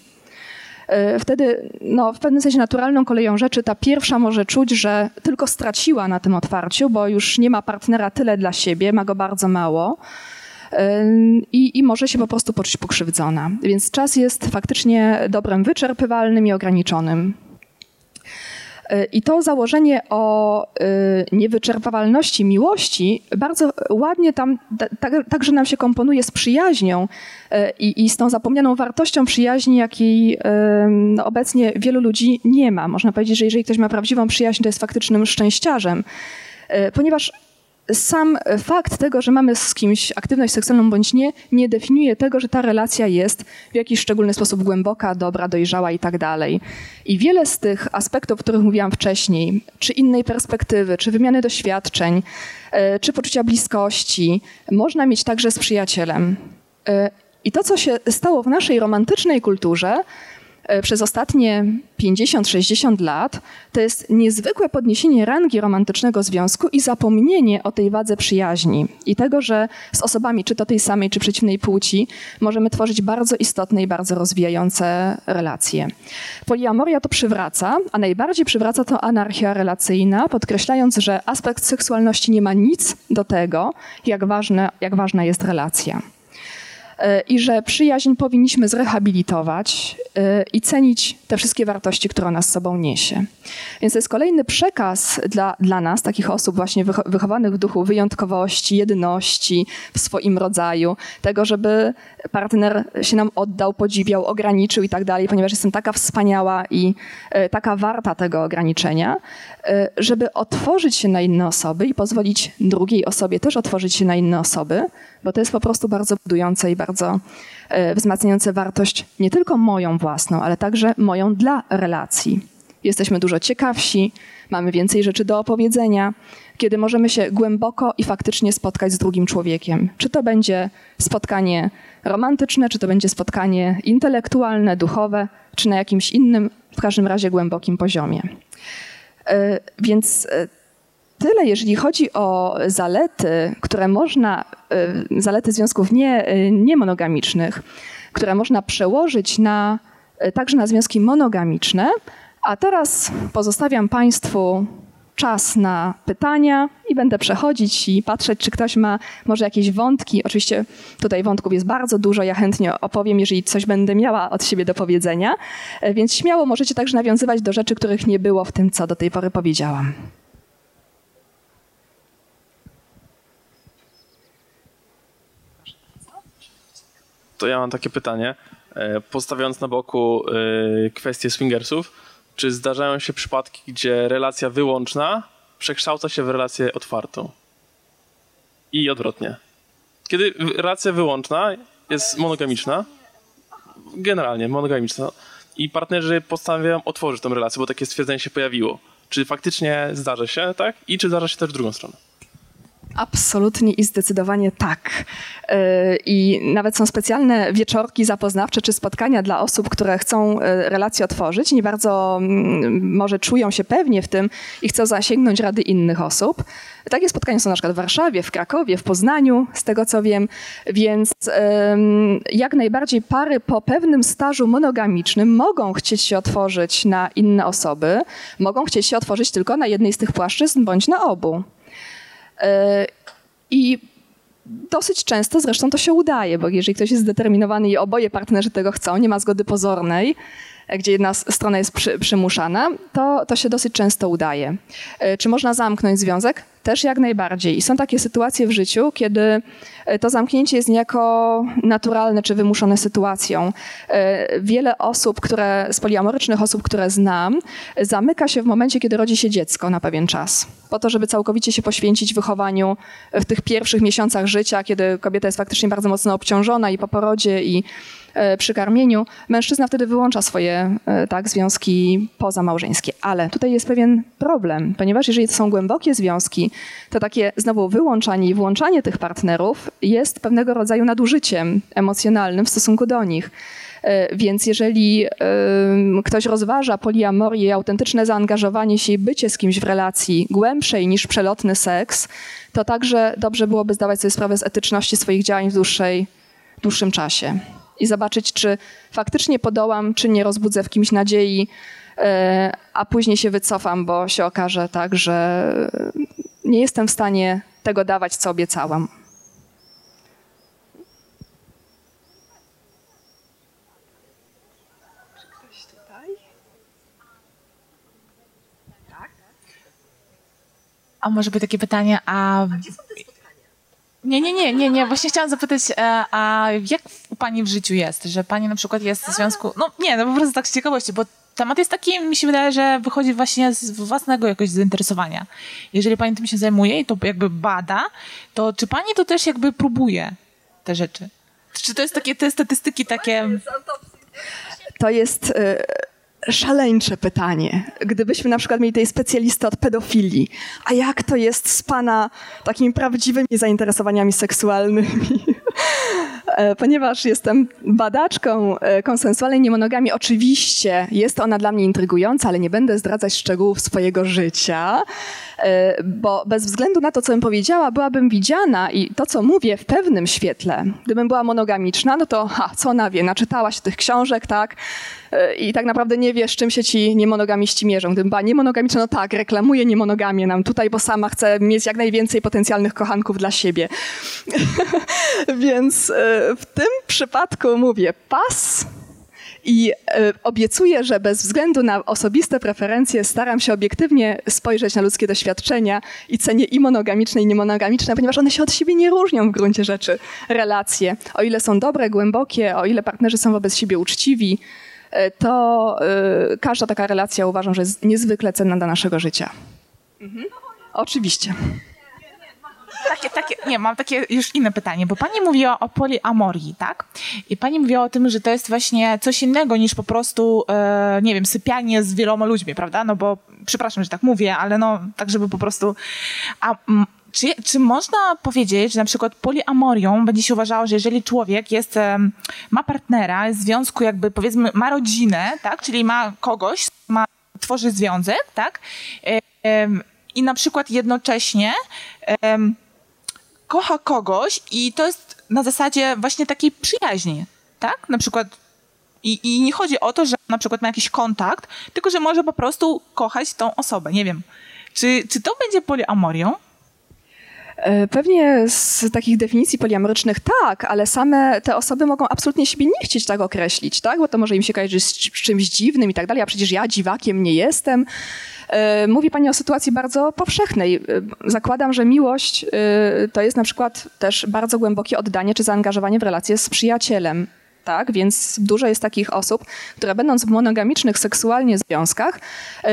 wtedy no, w pewnym sensie naturalną koleją rzeczy ta pierwsza może czuć, że tylko straciła na tym otwarciu, bo już nie ma partnera tyle dla siebie, ma go bardzo mało. I, I, może się po prostu poczuć pokrzywdzona. Więc czas jest faktycznie dobrem wyczerpywalnym i ograniczonym. I to założenie o y, niewyczerpywalności miłości bardzo ładnie tam także nam się komponuje z przyjaźnią y, i, i z tą zapomnianą wartością przyjaźni, jakiej no, obecnie wielu ludzi nie ma. Można powiedzieć, że jeżeli ktoś ma prawdziwą przyjaźń, to jest faktycznym szczęściarzem, ponieważ sam fakt tego, że mamy z kimś aktywność seksualną bądź nie, nie definiuje tego, że ta relacja jest w jakiś szczególny sposób głęboka, dobra, dojrzała i tak dalej. I wiele z tych aspektów, o których mówiłam wcześniej, czy innej perspektywy, czy wymiany doświadczeń, e, czy poczucia bliskości, można mieć także z przyjacielem. E, I to, co się stało w naszej romantycznej kulturze, przez ostatnie 50-60 lat, to jest niezwykłe podniesienie rangi romantycznego związku i zapomnienie o tej wadze przyjaźni i tego, że z osobami, czy to tej samej, czy przeciwnej płci, możemy tworzyć bardzo istotne i bardzo rozwijające relacje. Poliamoria to przywraca, a najbardziej przywraca to anarchia relacyjna, podkreślając, że aspekt seksualności nie ma nic do tego, jak, ważne, jak ważna jest relacja i że przyjaźń powinniśmy zrehabilitować y, i cenić te wszystkie wartości, które ona z sobą niesie. Więc to jest kolejny przekaz dla, dla nas, takich osób właśnie wychowanych w duchu wyjątkowości, jedności w swoim rodzaju, tego, żeby partner się nam oddał, podziwiał, ograniczył i tak dalej, ponieważ jestem taka wspaniała i y, taka warta tego ograniczenia, y, żeby otworzyć się na inne osoby i pozwolić drugiej osobie też otworzyć się na inne osoby, bo to jest po prostu bardzo budujące i bardzo e, wzmacniające wartość nie tylko moją własną, ale także moją dla relacji. Jesteśmy dużo ciekawsi, mamy więcej rzeczy do opowiedzenia, kiedy możemy się głęboko i faktycznie spotkać z drugim człowiekiem. Czy to będzie spotkanie romantyczne, czy to będzie spotkanie intelektualne, duchowe, czy na jakimś innym, w każdym razie głębokim poziomie. E, więc e, tyle, jeżeli chodzi o zalety, które można, y, zalety związków nie, y, niemonogamicznych, które można przełożyć na, y, także na związki monogamiczne. A teraz pozostawiam Państwu czas na pytania i będę przechodzić i patrzeć, czy ktoś ma może jakieś wątki. Oczywiście tutaj wątków jest bardzo dużo, ja chętnie opowiem, jeżeli coś będę miała od siebie do powiedzenia, więc śmiało możecie także nawiązywać do rzeczy, których nie było w tym, co do tej pory powiedziałam. To ja mam takie pytanie. E, postawiając na boku e, kwestię swingersów, czy zdarzają się przypadki, gdzie relacja wyłączna przekształca się w relację otwartą? I odwrotnie. Kiedy relacja wyłączna jest monogamiczna, generalnie monogamiczna, i partnerzy postanawiają otworzyć tę relację, bo takie stwierdzenie się pojawiło. Czy faktycznie zdarza się, tak? I czy zdarza się też w drugą stronę? Absolutnie i zdecydowanie tak. E, I nawet są specjalne wieczorki zapoznawcze czy spotkania dla osób, które chcą e, relacje otworzyć, nie bardzo mm, może czują się pewnie w tym i chcą zasięgnąć rady innych osób. Takie spotkania są na przykład w Warszawie, w Krakowie, w Poznaniu, z tego co wiem, więc jak najbardziej pary po pewnym stażu monogamicznym mogą chcieć się otworzyć na inne osoby, mogą chcieć się otworzyć tylko na jednej z tych płaszczyzn bądź na obu. E, I dosyć często zresztą to się udaje, bo jeżeli ktoś jest zdeterminowany i oboje partnerzy tego chcą, nie ma zgody pozornej, gdzie jedna strona jest przy, przymuszana, to, to się dosyć często udaje. E, czy można zamknąć związek? Też jak najbardziej. I są takie sytuacje w życiu, kiedy e, to zamknięcie jest niejako naturalne czy wymuszone sytuacją. E, wiele osób, które, z poliamorycznych osób, które znam, zamyka się w momencie, kiedy rodzi się dziecko na pewien czas. Po to, żeby całkowicie się poświęcić wychowaniu w tych pierwszych miesiącach życia, kiedy kobieta jest faktycznie bardzo mocno obciążona i po porodzie, i przy karmieniu, mężczyzna wtedy wyłącza swoje e, tak, związki pozamałżeńskie. Ale tutaj jest pewien problem, ponieważ jeżeli to są głębokie związki, to takie znowu wyłączanie i włączanie tych partnerów jest pewnego rodzaju nadużyciem emocjonalnym w stosunku do nich. E, więc jeżeli ktoś rozważa poliamorię autentyczne zaangażowanie się i bycie z kimś w relacji głębszej niż przelotny seks, to także dobrze byłoby zdawać sobie sprawę z etyczności swoich działań w dłuższej, dłuższym czasie i zobaczyć, czy faktycznie podołam, czy nie rozbudzę w kimś nadziei, e, a później się wycofam, bo się okaże tak, że nie jestem w stanie tego dawać, co obiecałam. A może by takie pytanie, a... Nie, nie, nie, nie, nie. Właśnie chciałam zapytać, e, a jak pani w życiu jest, że pani na przykład jest w związku... No nie, no po prostu tak z ciekawości, bo temat jest taki, mi się wydaje, że wychodzi właśnie z własnego jakoś zainteresowania. Jeżeli pani tym się zajmuje i to jakby bada, to czy pani to też jakby próbuje te rzeczy? Czy to jest takie, te statystyki takie... To jest y, szaleńcze pytanie. Gdybyśmy na przykład mieli tutaj specjalistę od pedofilii, a jak to jest z pana takimi prawdziwymi zainteresowaniami seksualnymi? E, ponieważ jestem badaczką e, konsensualnej niemonogami, oczywiście jest ona dla mnie intrygująca, ale nie będę zdradzać szczegółów swojego życia, e, bo bez względu na to, co bym powiedziała, byłabym widziana i to, co mówię, w pewnym świetle. Gdybym była monogamiczna, no to ha, co ona wie, naczytała się tych książek, tak? I tak naprawdę nie wiesz, czym się ci niemonogamiści mierzą. Gdybym była niemonogamiczna, no tak, reklamuje niemonogamię nam tutaj, bo sama chce mieć jak najwięcej potencjalnych kochanków dla siebie. Więc w tym przypadku mówię pas i e, obiecuję, że bez względu na osobiste preferencje staram się obiektywnie spojrzeć na ludzkie doświadczenia i cenię i monogamiczne, i niemonogamiczne, ponieważ one się od siebie nie różnią w gruncie rzeczy, relacje. O ile są dobre, głębokie, o ile partnerzy są wobec siebie uczciwi, e, to e, każda taka relacja uważam, że jest niezwykle cenna dla naszego życia. Mhm. Oczywiście. Takie, takie, nie, mam takie już inne pytanie, bo pani mówiła o poliamorii, tak? I pani mówiła o tym, że to jest właśnie coś innego niż po prostu, e, nie wiem, sypianie z wieloma ludźmi, prawda? No bo, przepraszam, że tak mówię, ale no, tak żeby po prostu... A, czy, czy można powiedzieć, że na przykład poliamorią będzie się uważało, że jeżeli człowiek jest, ma partnera, jest w związku jakby powiedzmy ma rodzinę, tak, czyli ma kogoś, ma, tworzy związek, tak, i na przykład jednocześnie kocha kogoś i to jest na zasadzie właśnie takiej przyjaźni, tak? Na przykład i, i nie chodzi o to, że na przykład ma jakiś kontakt, tylko że może po prostu kochać tą osobę. Nie wiem, czy, czy to będzie poliamorią? E, pewnie z takich definicji poliamorycznych tak, ale same te osoby mogą absolutnie siebie nie chcieć tak określić, tak? Bo to może im się kojarzyć z czymś dziwnym i tak dalej, a przecież ja dziwakiem nie jestem. E, mówi Pani o sytuacji bardzo powszechnej. E, zakładam, że miłość to jest na przykład też bardzo głębokie oddanie czy zaangażowanie w relacje z przyjacielem. Tak, więc dużo jest takich osób, które będąc w monogamicznych seksualnie związkach,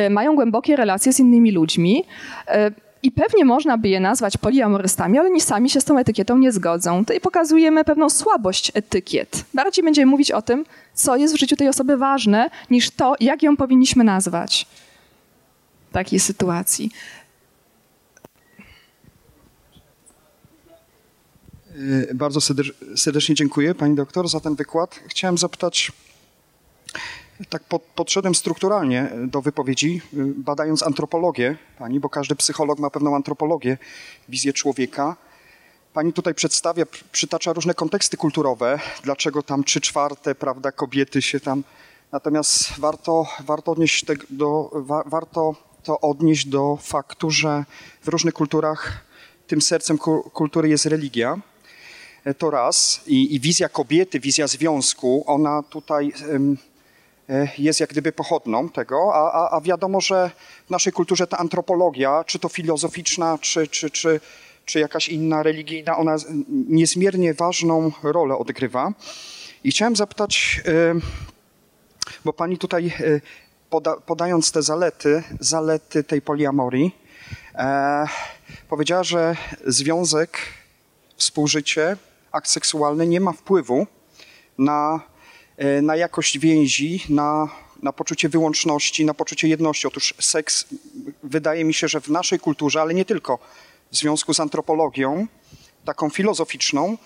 mają głębokie relacje z innymi ludźmi i pewnie można by je nazwać poliamorystami, ale oni sami się z tą etykietą nie zgodzą. Tutaj pokazujemy pewną słabość etykiet. Bardziej będziemy mówić o tym, co jest w życiu tej osoby ważne, niż to, jak ją powinniśmy nazwać w takiej sytuacji. Y, bardzo serdecznie dziękuję Pani doktor za ten wykład. Chciałem zapytać, tak podszedłem strukturalnie do wypowiedzi, y, badając antropologię pani, bo każdy psycholog ma pewną antropologię, wizję człowieka. Pani tutaj przedstawia, przytacza różne konteksty kulturowe, dlaczego tam trzy czwarte, prawda, kobiety się tam... Natomiast warto, warto, odnieść te, do, wa, warto to odnieść do faktu, że w różnych kulturach tym sercem kultury jest religia. E, to raz. I, i wizja kobiety, wizja związku, ona tutaj... jest jak gdyby pochodną tego, a, a, a wiadomo, że w naszej kulturze ta antropologia, czy to filozoficzna, czy, czy, czy, czy jakaś inna religijna, ona niezmiernie ważną rolę odgrywa. I chciałem zapytać, e, bo pani tutaj e, poda, podając te zalety, zalety tej poliamorii, e, powiedziała, że związek, współżycie, akt seksualny nie ma wpływu na E, na jakość więzi, na, na poczucie wyłączności, na poczucie jedności. Otóż seks wydaje mi się, że w naszej kulturze, ale nie tylko, w związku z antropologią, taką filozoficzną,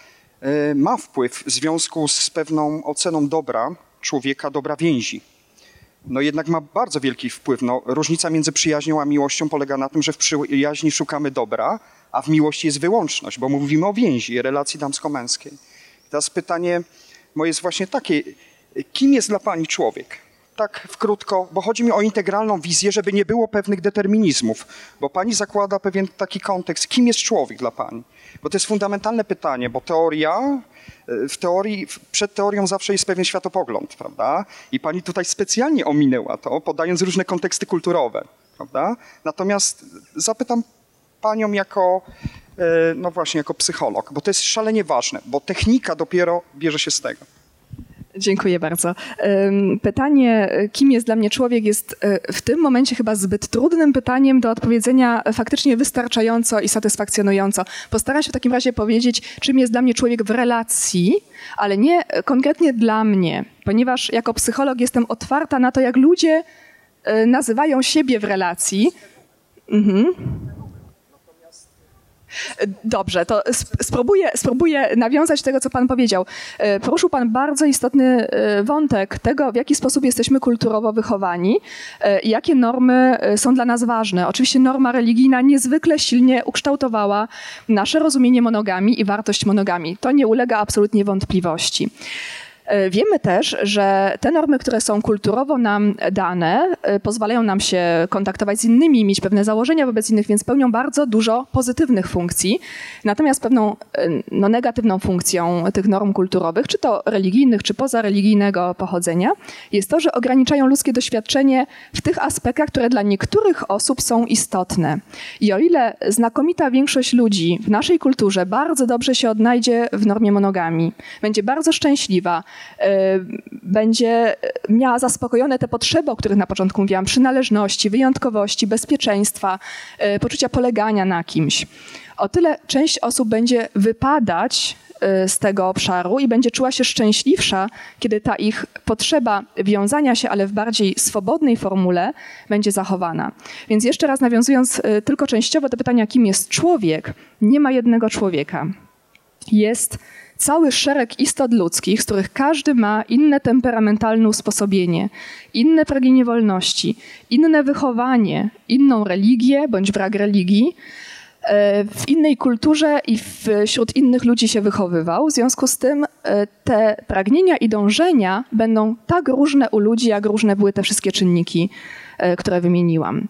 e, ma wpływ w związku z pewną oceną dobra człowieka, dobra więzi. No jednak ma bardzo wielki wpływ. No, różnica między przyjaźnią a miłością polega na tym, że w przyjaźni szukamy dobra, a w miłości jest wyłączność, bo mówimy o więzi, relacji damsko-męskiej. Teraz pytanie, moje jest właśnie takie, kim jest dla pani człowiek? Tak w krótko, bo chodzi mi o integralną wizję, żeby nie było pewnych determinizmów, bo pani zakłada pewien taki kontekst, kim jest człowiek dla pani? Bo to jest fundamentalne pytanie, bo teoria, e, w teorii, przed teorią zawsze jest pewien światopogląd, prawda? I pani tutaj specjalnie ominęła to, podając różne konteksty kulturowe, prawda? Natomiast zapytam panią jako, no właśnie, jako psycholog, bo to jest szalenie ważne, bo technika dopiero bierze się z tego. Dziękuję bardzo. Pytanie, kim jest dla mnie człowiek, jest e, w tym momencie chyba zbyt trudnym pytaniem do odpowiedzenia faktycznie wystarczająco i satysfakcjonująco. Postaram się w takim razie powiedzieć, czym jest dla mnie człowiek w relacji, ale nie konkretnie dla mnie, ponieważ jako psycholog jestem otwarta na to, jak ludzie e, nazywają siebie w relacji. Mhm. Dobrze, to spróbuję, spróbuję nawiązać tego, co Pan powiedział. E, poruszył Pan bardzo istotny e, wątek tego, w jaki sposób jesteśmy kulturowo wychowani e, i jakie normy są dla nas ważne. Oczywiście norma religijna niezwykle silnie ukształtowała nasze rozumienie monogami i wartość monogami. To nie ulega absolutnie wątpliwości. E, wiemy też, że te normy, które są kulturowo nam dane, e, pozwalają nam się kontaktować z innymi, mieć pewne założenia wobec innych, więc pełnią bardzo dużo pozytywnych funkcji. Natomiast pewną e, no, negatywną funkcją tych norm kulturowych, czy to religijnych, czy pozareligijnego pochodzenia, jest to, że ograniczają ludzkie doświadczenie w tych aspektach, które dla niektórych osób są istotne. I o ile znakomita większość ludzi w naszej kulturze bardzo dobrze się odnajdzie w normie monogami, będzie bardzo szczęśliwa, będzie miała zaspokojone te potrzeby, o których na początku mówiłam, przynależności, wyjątkowości, bezpieczeństwa, e, poczucia polegania na kimś. O tyle część osób będzie wypadać e, z tego obszaru i będzie czuła się szczęśliwsza, kiedy ta ich potrzeba wiązania się, ale w bardziej swobodnej formule, będzie zachowana. Więc jeszcze raz nawiązując tylko częściowo do pytania, kim jest człowiek, nie ma jednego człowieka. Jest cały szereg istot ludzkich, z których każdy ma inne temperamentalne usposobienie, inne pragnienie wolności, inne wychowanie, inną religię bądź brak religii, e, w innej kulturze i wśród innych ludzi się wychowywał. W związku z tym e, te pragnienia i dążenia będą tak różne u ludzi, jak różne były te wszystkie czynniki, e, które wymieniłam.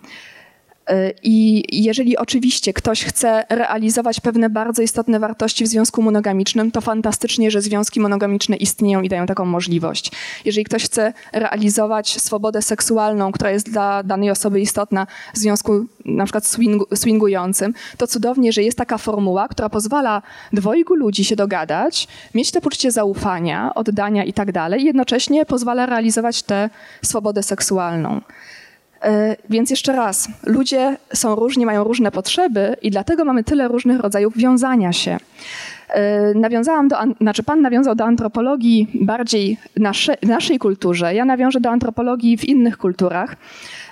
E, I jeżeli oczywiście ktoś chce realizować pewne bardzo istotne wartości w związku monogamicznym, to fantastycznie, że związki monogamiczne istnieją i dają taką możliwość. Jeżeli ktoś chce realizować swobodę seksualną, która jest dla danej osoby istotna w związku na przykład swingu, swingującym, to cudownie, że jest taka formuła, która pozwala dwojgu ludzi się dogadać, mieć to poczucie zaufania, oddania i tak dalej, jednocześnie pozwala realizować tę swobodę seksualną. E, więc jeszcze raz, ludzie są różni, mają różne potrzeby i dlatego mamy tyle różnych rodzajów wiązania się. E, nawiązałam do, znaczy pan nawiązał do antropologii bardziej nasze, naszej kulturze, ja nawiążę do antropologii w innych kulturach,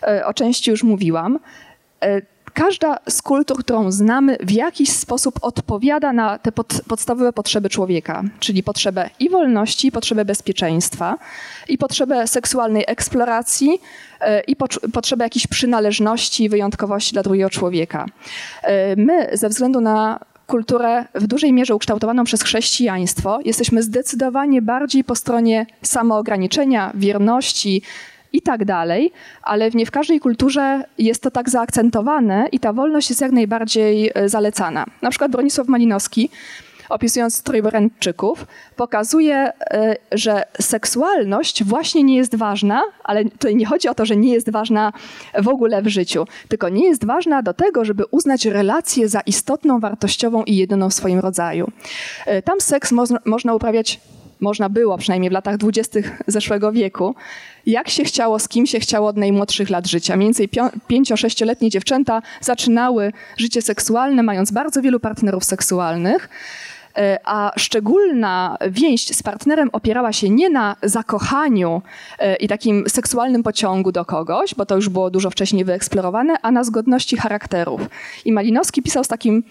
e, o części już mówiłam każda z kultur, którą znamy, w jakiś sposób odpowiada na te pod, podstawowe potrzeby człowieka, czyli potrzebę i wolności, i potrzebę bezpieczeństwa, i potrzebę seksualnej eksploracji, e, i potrzebę jakiejś przynależności wyjątkowości dla drugiego człowieka. E, my, ze względu na kulturę w dużej mierze ukształtowaną przez chrześcijaństwo, jesteśmy zdecydowanie bardziej po stronie samoograniczenia, wierności, i tak dalej, ale nie w każdej kulturze jest to tak zaakcentowane i ta wolność jest jak najbardziej e, zalecana. Na przykład Bronisław Malinowski, opisując Trójborędczyków, pokazuje, e, że seksualność właśnie nie jest ważna, ale tutaj nie chodzi o to, że nie jest ważna w ogóle w życiu, tylko nie jest ważna do tego, żeby uznać relację za istotną, wartościową i jedyną w swoim rodzaju. E, tam seks mo można uprawiać można było przynajmniej w latach dwudziestych zeszłego wieku, jak się chciało, z kim się chciało od najmłodszych lat życia. Mniej więcej pięcio-sześcioletnie dziewczęta zaczynały życie seksualne, mając bardzo wielu partnerów seksualnych e, a szczególna więź z partnerem opierała się nie na zakochaniu e, i takim seksualnym pociągu do kogoś, bo to już było dużo wcześniej wyeksplorowane, a na zgodności charakterów. I Malinowski pisał z takim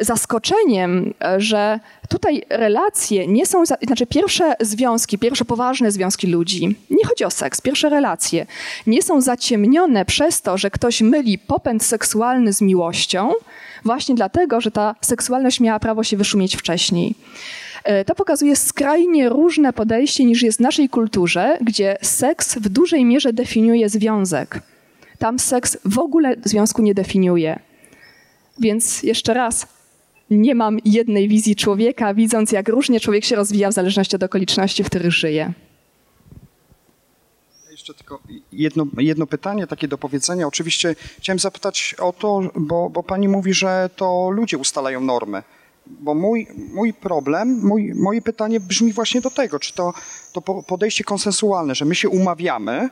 zaskoczeniem, e, że tutaj relacje nie są, znaczy pierwsze związki, pierwsze poważne związki ludzi, nie chodzi o seks, pierwsze relacje, nie są zaciemnione przez to, że ktoś myli popęd seksualny z miłością, właśnie dlatego, że ta seksualność miała prawo się wyszumieć wcześniej. E, to pokazuje skrajnie różne podejście niż jest w naszej kulturze, gdzie seks w dużej mierze definiuje związek. Tam seks w ogóle związku nie definiuje. Więc jeszcze raz, nie mam jednej wizji człowieka, widząc jak różnie człowiek się rozwija w zależności od okoliczności, w których żyje. Jeszcze tylko jedno, jedno pytanie, takie do powiedzenia. Oczywiście chciałem zapytać o to, bo, bo pani mówi, że to ludzie ustalają normy. Bo mój, mój problem, mój, moje pytanie brzmi właśnie do tego, czy to, to podejście konsensualne, że my się umawiamy,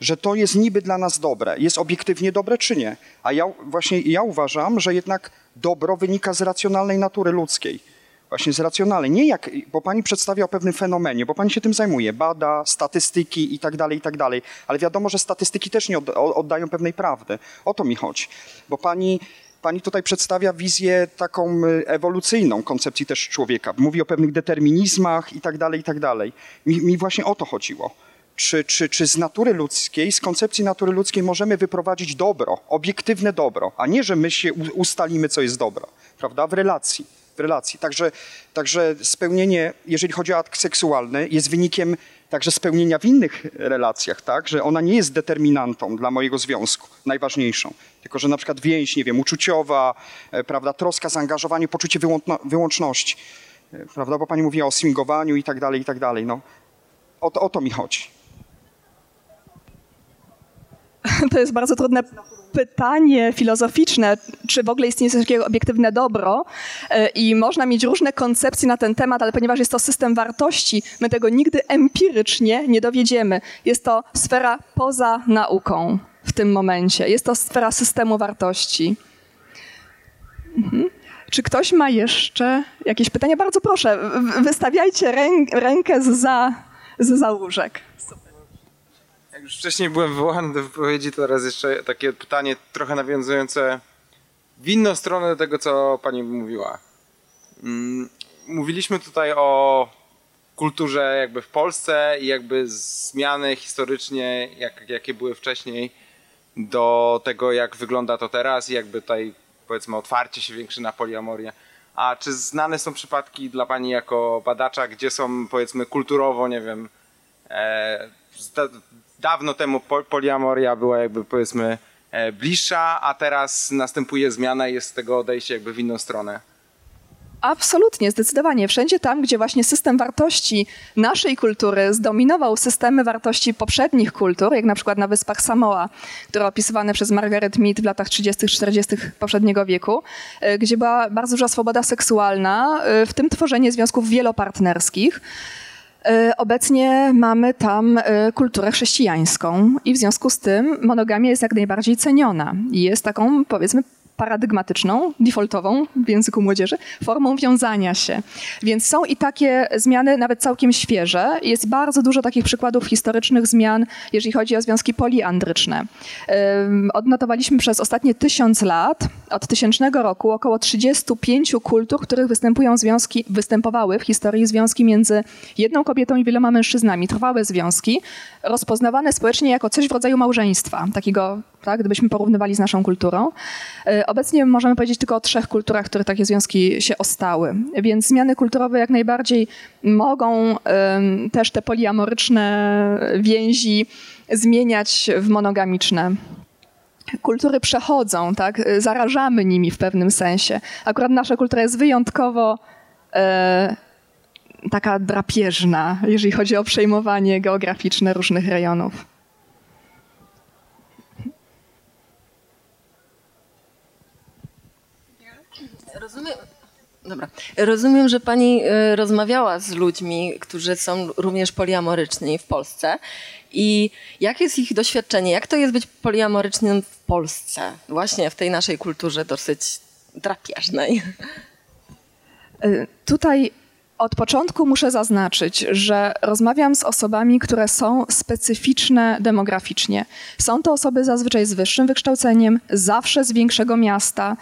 że to jest niby dla nas dobre, jest obiektywnie dobre czy nie. A ja właśnie ja uważam, że jednak dobro wynika z racjonalnej natury ludzkiej. Właśnie z racjonalnej. Nie jak, bo pani przedstawia o pewnym fenomenie, bo pani się tym zajmuje, bada statystyki i tak dalej, i tak dalej. Ale wiadomo, że statystyki też nie oddają pewnej prawdy. O to mi chodzi. Bo pani Pani tutaj przedstawia wizję taką y, ewolucyjną koncepcji też człowieka. Mówi o pewnych determinizmach i tak dalej, i tak dalej. Mi, mi właśnie o to chodziło. Czy, czy, czy z natury ludzkiej, z koncepcji natury ludzkiej możemy wyprowadzić dobro, obiektywne dobro, a nie, że my się ustalimy, co jest dobro, prawda, w relacji. W relacji. Także, także spełnienie, jeżeli chodzi o akt seksualny, jest wynikiem także spełnienia w innych relacjach, tak? że ona nie jest determinantą dla mojego związku, najważniejszą. Tylko, że na przykład więź, nie wiem, uczuciowa, e, prawda, troska, zaangażowanie, poczucie wyłączności, e, prawda, bo pani mówiła o swingowaniu i tak dalej, i tak dalej. No. O, o to mi chodzi. To jest bardzo trudne pytanie filozoficzne, czy w ogóle istnieje coś takiego obiektywne dobro e, i można mieć różne koncepcje na ten temat, ale ponieważ jest to system wartości, my tego nigdy empirycznie nie dowiedziemy. Jest to sfera poza nauką w tym momencie. Jest to sfera systemu wartości. Mhm. Czy ktoś ma jeszcze jakieś pytania? Bardzo proszę, wystawiajcie rękę za, za łóżek. Jak już wcześniej byłem wywołany do wypowiedzi, to teraz jeszcze takie pytanie trochę nawiązujące w inną stronę do tego, co pani mówiła. Mm, mówiliśmy tutaj o kulturze jakby w Polsce i jakby zmiany historycznie, jak, jakie były wcześniej do tego, jak wygląda to teraz i jakby tutaj powiedzmy otwarcie się większe na poliamorię. A czy znane są przypadki dla Pani jako badacza, gdzie są powiedzmy kulturowo, nie wiem, e, dawno temu poliamoria była jakby powiedzmy e, bliższa, a teraz następuje zmiana i jest z tego odejście jakby w inną stronę. Absolutnie, zdecydowanie. Wszędzie tam, gdzie właśnie system wartości naszej kultury zdominował systemy wartości poprzednich kultur, jak na przykład na Wyspach Samoa, które opisywane przez Margaret Mead w latach 30-40 poprzedniego wieku, e, gdzie była bardzo duża swoboda seksualna, e, w tym tworzenie związków wielopartnerskich. E, obecnie mamy tam e, kulturę chrześcijańską i w związku z tym monogamia jest jak najbardziej ceniona. Jest taką, powiedzmy, paradygmatyczną, defaultową w języku młodzieży, formą wiązania się. Więc są i takie zmiany nawet całkiem świeże. Jest bardzo dużo takich przykładów historycznych zmian, jeżeli chodzi o związki poliandryczne. Odnotowaliśmy przez ostatnie tysiąc lat, od tysięcznego roku, około 35 kultur, w których występują związki, występowały w historii związki między jedną kobietą i wieloma mężczyznami. Trwałe związki, rozpoznawane społecznie jako coś w rodzaju małżeństwa, takiego, tak, gdybyśmy porównywali z naszą kulturą. E, obecnie możemy powiedzieć tylko o trzech kulturach, które takie związki się ostały. Więc zmiany kulturowe jak najbardziej mogą też te poliamoryczne więzi zmieniać w monogamiczne kultury przechodzą, tak? zarażamy nimi w pewnym sensie. Akurat nasza kultura jest wyjątkowo e, taka drapieżna, jeżeli chodzi o przejmowanie geograficzne różnych rejonów. Rozumiem. Dobra. Rozumiem, że pani e, rozmawiała z ludźmi, którzy są również poliamoryczni w Polsce. I jakie jest ich doświadczenie? Jak to jest być poliamorycznym w Polsce? Właśnie w tej naszej kulturze dosyć drapieżnej. E, tutaj od początku muszę zaznaczyć, że rozmawiam z osobami, które są specyficzne demograficznie. Są to osoby zazwyczaj z wyższym wykształceniem, zawsze z większego miasta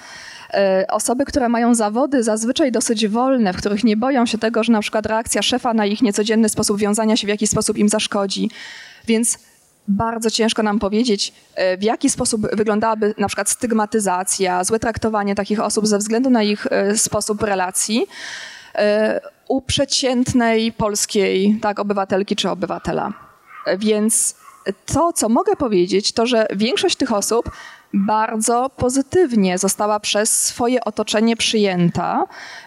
osoby, które mają zawody zazwyczaj dosyć wolne, w których nie boją się tego, że na przykład reakcja szefa na ich niecodzienny sposób wiązania się w jakiś sposób im zaszkodzi. Więc bardzo ciężko nam powiedzieć, e, w jaki sposób wyglądałaby na przykład stygmatyzacja, złe traktowanie takich osób ze względu na ich e, sposób relacji. e, u przeciętnej polskiej tak, obywatelki czy obywatela. Więc to, co mogę powiedzieć, to że większość tych osób bardzo pozytywnie została przez swoje otoczenie przyjęta,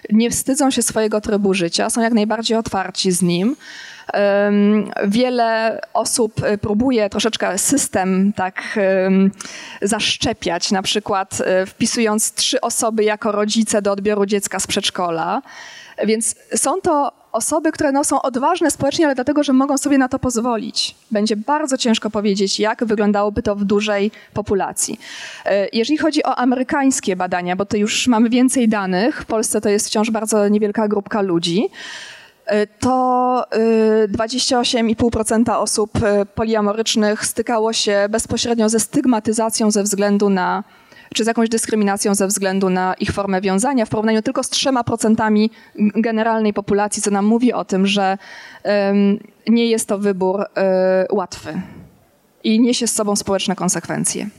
nie wstydzą się swojego trybu życia, są jak najbardziej otwarci z nim. Wiele osób e, próbuje troszeczkę system tak zaszczepiać, na przykład e, wpisując trzy osoby jako rodzice do odbioru dziecka z przedszkola. Więc są to osoby, które no, są odważne społecznie, ale dlatego, że mogą sobie na to pozwolić. Będzie bardzo ciężko powiedzieć, jak wyglądałoby to w dużej populacji. E, jeżeli chodzi o amerykańskie badania, bo to już mamy więcej danych, w Polsce to jest wciąż bardzo niewielka grupka ludzi, e, to 28,5% e, osób poliamorycznych stykało się bezpośrednio ze stygmatyzacją ze względu na czy z jakąś dyskryminacją ze względu na ich formę wiązania w porównaniu tylko z trzema procentami generalnej populacji, co nam mówi o tym, że nie jest to wybór um, łatwy i niesie z sobą społeczne konsekwencje.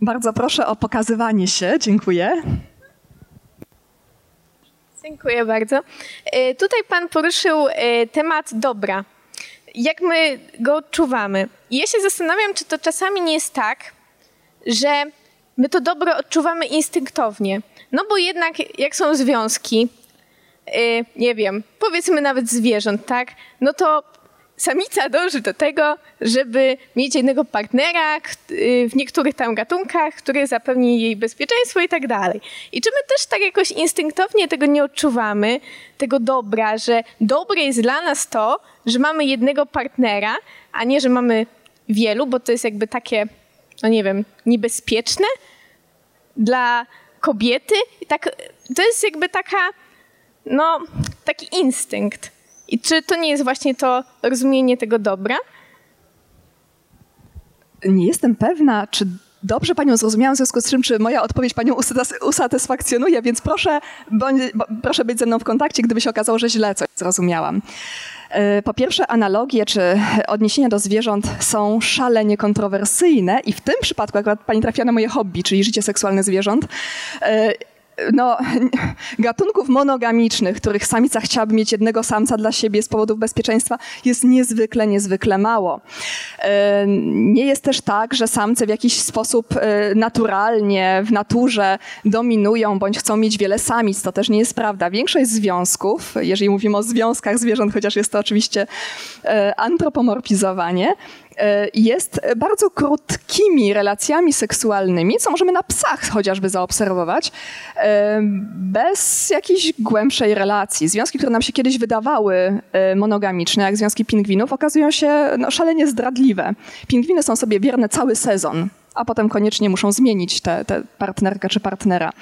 Bardzo proszę o pokazywanie się. Dziękuję. Dziękuję bardzo. E, tutaj Pan poruszył e, temat dobra. Jak my go odczuwamy? I ja się zastanawiam, czy to czasami nie jest tak, że my to dobro odczuwamy instynktownie. No bo jednak, jak są związki, e, nie wiem, powiedzmy nawet zwierząt, tak? No to samica dąży do tego, żeby mieć jednego partnera y, w niektórych tam gatunkach, który zapewni jej bezpieczeństwo i tak dalej. I czy my też tak jakoś instynktownie tego nie odczuwamy, tego dobra, że dobre jest dla nas to, że mamy jednego partnera, a nie, że mamy wielu, bo to jest jakby takie, no nie wiem, niebezpieczne dla kobiety. I tak, to jest jakby taka, no, taki instynkt. I czy to nie jest właśnie to rozumienie tego dobra? Nie jestem pewna, czy dobrze panią zrozumiałam, w związku z czym, czy moja odpowiedź panią usatysfakcjonuje, więc proszę, bądź, proszę być ze mną w kontakcie, gdyby się okazało, że źle coś zrozumiałam. E, po pierwsze, analogie czy odniesienia do zwierząt są szalenie kontrowersyjne i w tym przypadku akurat pani trafia na moje hobby, czyli życie seksualne zwierząt e, no, gatunków monogamicznych, których samica chciałaby mieć jednego samca dla siebie z powodów bezpieczeństwa, jest niezwykle, niezwykle mało. E, nie jest też tak, że samce w jakiś sposób e, naturalnie w naturze dominują bądź chcą mieć wiele samic. To też nie jest prawda. Większość związków, jeżeli mówimy o związkach zwierząt, chociaż jest to oczywiście e, antropomorfizowanie, jest bardzo krótkimi relacjami seksualnymi, co możemy na psach chociażby zaobserwować, e, bez jakiejś głębszej relacji. Związki, które nam się kiedyś wydawały e, monogamiczne, jak związki pingwinów, okazują się no, szalenie zdradliwe. Pingwiny są sobie wierne cały sezon, a potem koniecznie muszą zmienić tę partnerkę czy partnera.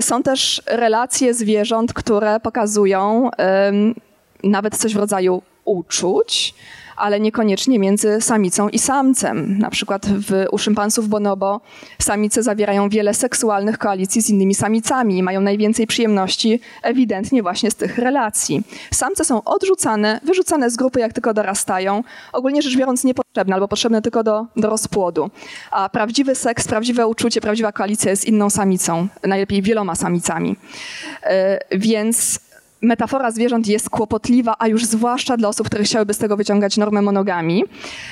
Są też relacje zwierząt, które pokazują nawet coś w rodzaju uczuć, ale niekoniecznie między samicą i samcem. Na przykład w, u szympansów bonobo samice zawierają wiele seksualnych koalicji z innymi samicami i mają najwięcej przyjemności ewidentnie właśnie z tych relacji. Samce są odrzucane, wyrzucane z grupy jak tylko dorastają, ogólnie rzecz biorąc niepotrzebne albo potrzebne tylko do, do rozpłodu. A prawdziwy seks, prawdziwe uczucie, prawdziwa koalicja jest inną samicą, najlepiej wieloma samicami. Yy, więc metafora zwierząt jest kłopotliwa, a już zwłaszcza dla osób, które chciałyby z tego wyciągać normę monogami.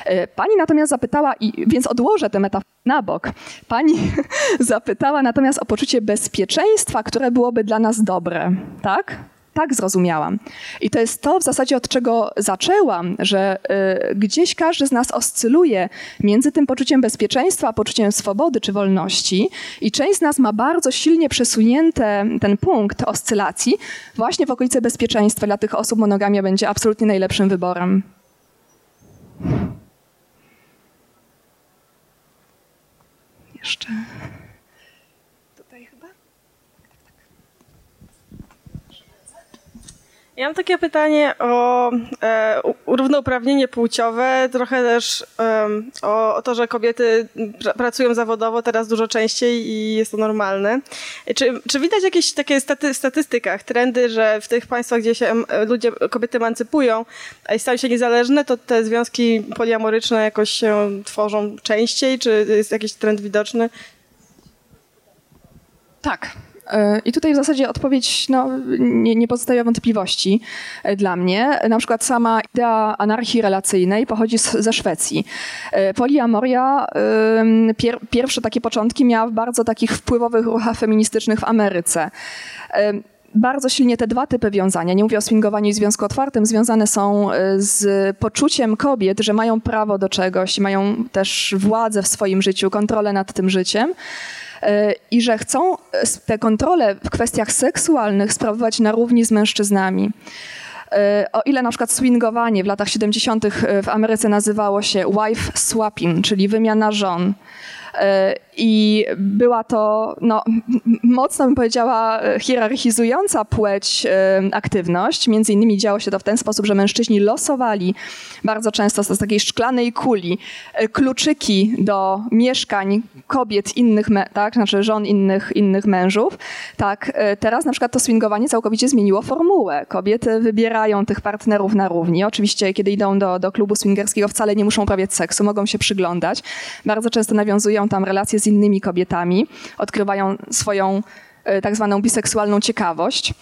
E, pani natomiast zapytała, i więc odłożę tę metaforę na bok. Pani zapytała natomiast o poczucie bezpieczeństwa, które byłoby dla nas dobre, tak? Tak zrozumiałam. I to jest to w zasadzie, od czego zaczęłam, że y, gdzieś każdy z nas oscyluje między tym poczuciem bezpieczeństwa a poczuciem swobody czy wolności. I część z nas ma bardzo silnie przesunięty ten punkt oscylacji właśnie w okolicy bezpieczeństwa. Dla tych osób monogamia będzie absolutnie najlepszym wyborem. Jeszcze. Ja mam takie pytanie o e, równouprawnienie płciowe, trochę też um, o, o, to, że kobiety pr pracują zawodowo teraz dużo częściej i jest to normalne. Czy, czy widać jakieś takie staty statystykach, trendy, że w tych państwach, gdzie się ludzie, kobiety emancypują i stają się niezależne, to te związki poliamoryczne jakoś się tworzą częściej? Czy jest jakiś trend widoczny? Tak, E, I tutaj w zasadzie odpowiedź no, nie, nie pozostawia wątpliwości e, dla mnie. Na przykład sama idea anarchii relacyjnej pochodzi z, ze Szwecji. E, poliamoria, pier, pierwsze takie początki miała w bardzo takich wpływowych ruchach feministycznych w Ameryce bardzo silnie te dwa typy wiązania, nie mówię o swingowaniu i związku otwartym, związane są z poczuciem kobiet, że mają prawo do czegoś, mają też władzę w swoim życiu, kontrolę nad tym życiem. E, i że chcą e, te kontrole w kwestiach seksualnych sprawować na równi z mężczyznami. E, o ile na przykład swingowanie w latach 70. w Ameryce nazywało się wife swapping, czyli wymiana żon, I była to no, mocno, bym powiedziała, hierarchizująca płeć e, aktywność. Między innymi działo się to w ten sposób, że mężczyźni losowali bardzo często z takiej szklanej kuli e, kluczyki do mieszkań kobiet innych, tak, znaczy żon innych, innych mężów. Tak, teraz na przykład to swingowanie całkowicie zmieniło formułę. Kobiety wybierają tych partnerów na równi. Oczywiście, kiedy idą do, do klubu swingerskiego, wcale nie muszą uprawiać seksu, mogą się przyglądać. Bardzo często nawiązują tam relacje z innymi kobietami, odkrywają swoją e, tak zwaną biseksualną ciekawość.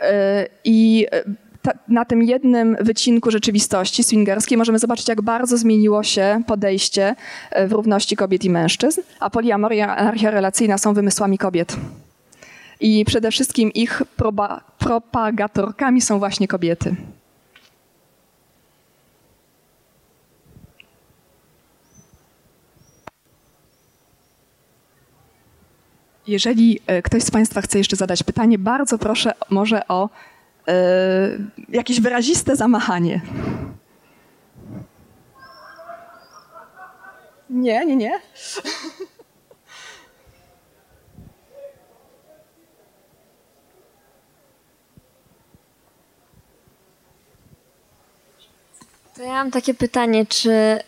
E, I e, ta, na tym jednym wycinku rzeczywistości swingerskiej możemy zobaczyć, jak bardzo zmieniło się podejście w równości kobiet i mężczyzn, a poliamoria i anarchia relacyjna są wymysłami kobiet. I przede wszystkim ich proba, propagatorkami są właśnie kobiety. Jeżeli e, ktoś z Państwa chce jeszcze zadać pytanie, bardzo proszę może o y, jakieś wyraziste zamachanie. Nie, nie, nie. To ja mam takie pytanie, czy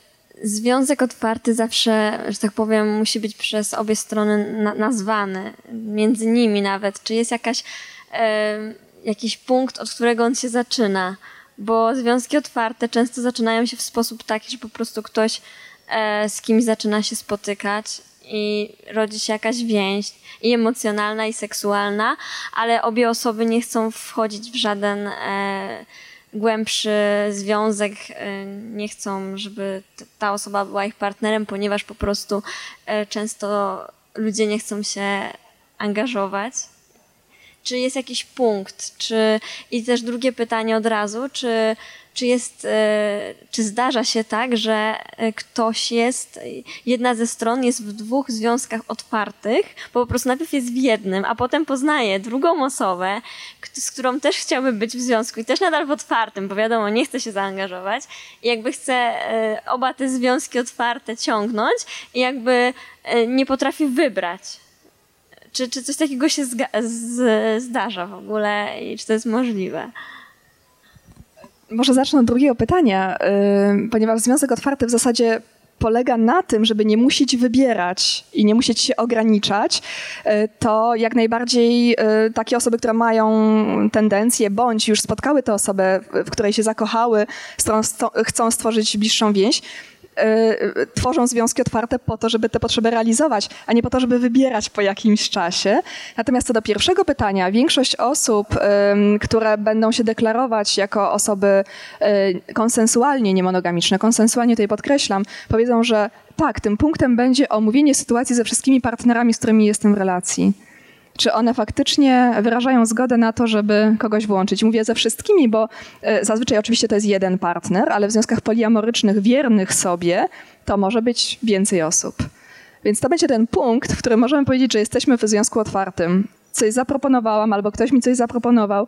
Związek otwarty zawsze, że tak powiem, musi być przez obie strony na nazwany, między nimi nawet. Czy jest jakaś, e, jakiś punkt, od którego on się zaczyna? Bo związki otwarte często zaczynają się w sposób taki, że po prostu ktoś e, z kimś zaczyna się spotykać i rodzi się jakaś więź i emocjonalna, i seksualna, ale obie osoby nie chcą wchodzić w żaden. E, głębszy związek, e, nie chcą, żeby ta osoba była ich partnerem, ponieważ po prostu e, często ludzie nie chcą się angażować. Czy jest jakiś punkt? Czy, I też drugie pytanie od razu, czy czy jest, e, czy zdarza się tak, że e, ktoś jest, jedna ze stron jest w dwóch związkach otwartych, bo po prostu najpierw jest w jednym, a potem poznaje drugą osobę, z którą też chciałby być w związku i też nadal w otwartym, bo wiadomo, nie chce się zaangażować i jakby chce e, oba te związki otwarte ciągnąć i jakby nie potrafi wybrać. Czy, czy coś takiego się zdarza w ogóle i czy to jest możliwe? Może zacznę od drugiego pytania, ponieważ Związek Otwarty w zasadzie polega na tym, żeby nie musieć wybierać i nie musieć się ograniczać, y, to jak najbardziej y, takie osoby, które mają tendencję, bądź już spotkały tę osobę, w której się zakochały, z chcą stworzyć bliższą więź, tworzą związki otwarte po to, żeby te potrzeby realizować, a nie po to, żeby wybierać po jakimś czasie. Natomiast co do pierwszego pytania, większość osób, które będą się deklarować jako osoby y, konsensualnie niemonogamiczne, konsensualnie tutaj podkreślam, powiedzą, że tak, tym punktem będzie omówienie sytuacji ze wszystkimi partnerami, z którymi jestem w relacji czy one faktycznie wyrażają zgodę na to, żeby kogoś włączyć. Mówię ze wszystkimi, bo e, zazwyczaj oczywiście to jest jeden partner, ale w związkach poliamorycznych wiernych sobie to może być więcej osób. Więc to będzie ten punkt, w którym możemy powiedzieć, że jesteśmy w związku otwartym. Coś zaproponowałam albo ktoś mi coś zaproponował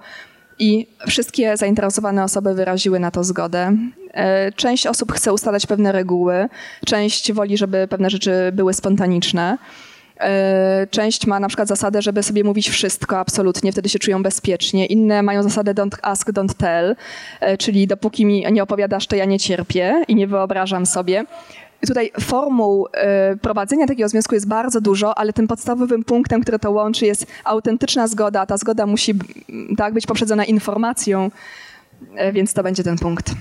i wszystkie zainteresowane osoby wyraziły na to zgodę. E, część osób chce ustalać pewne reguły, część woli, żeby pewne rzeczy były spontaniczne. E, część ma na przykład zasadę, żeby sobie mówić wszystko absolutnie, wtedy się czują bezpiecznie. Inne mają zasadę don't ask, don't tell, e, czyli dopóki mi nie opowiadasz, to ja nie cierpię i nie wyobrażam sobie. Tutaj formuł e, prowadzenia takiego związku jest bardzo dużo, ale tym podstawowym punktem, który to łączy jest autentyczna zgoda, ta zgoda musi tak, być poprzedzona informacją, więc to będzie ten punkt.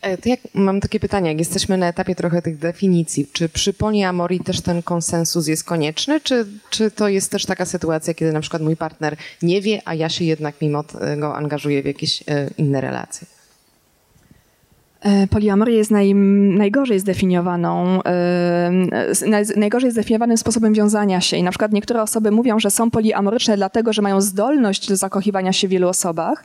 To jak, mam takie pytanie, jak jesteśmy na etapie trochę tych definicji, czy przy poliamorii też ten konsensus jest konieczny, czy, czy to jest też taka sytuacja, kiedy na przykład mój partner nie wie, a ja się jednak mimo tego angażuję w jakieś e, inne relacje? E, poliamoria jest naj, najgorzej zdefiniowaną, najgorzej zdefiniowanym sposobem wiązania się. I na przykład niektóre osoby mówią, że są poliamoryczne dlatego, że mają zdolność do zakochiwania się w wielu osobach.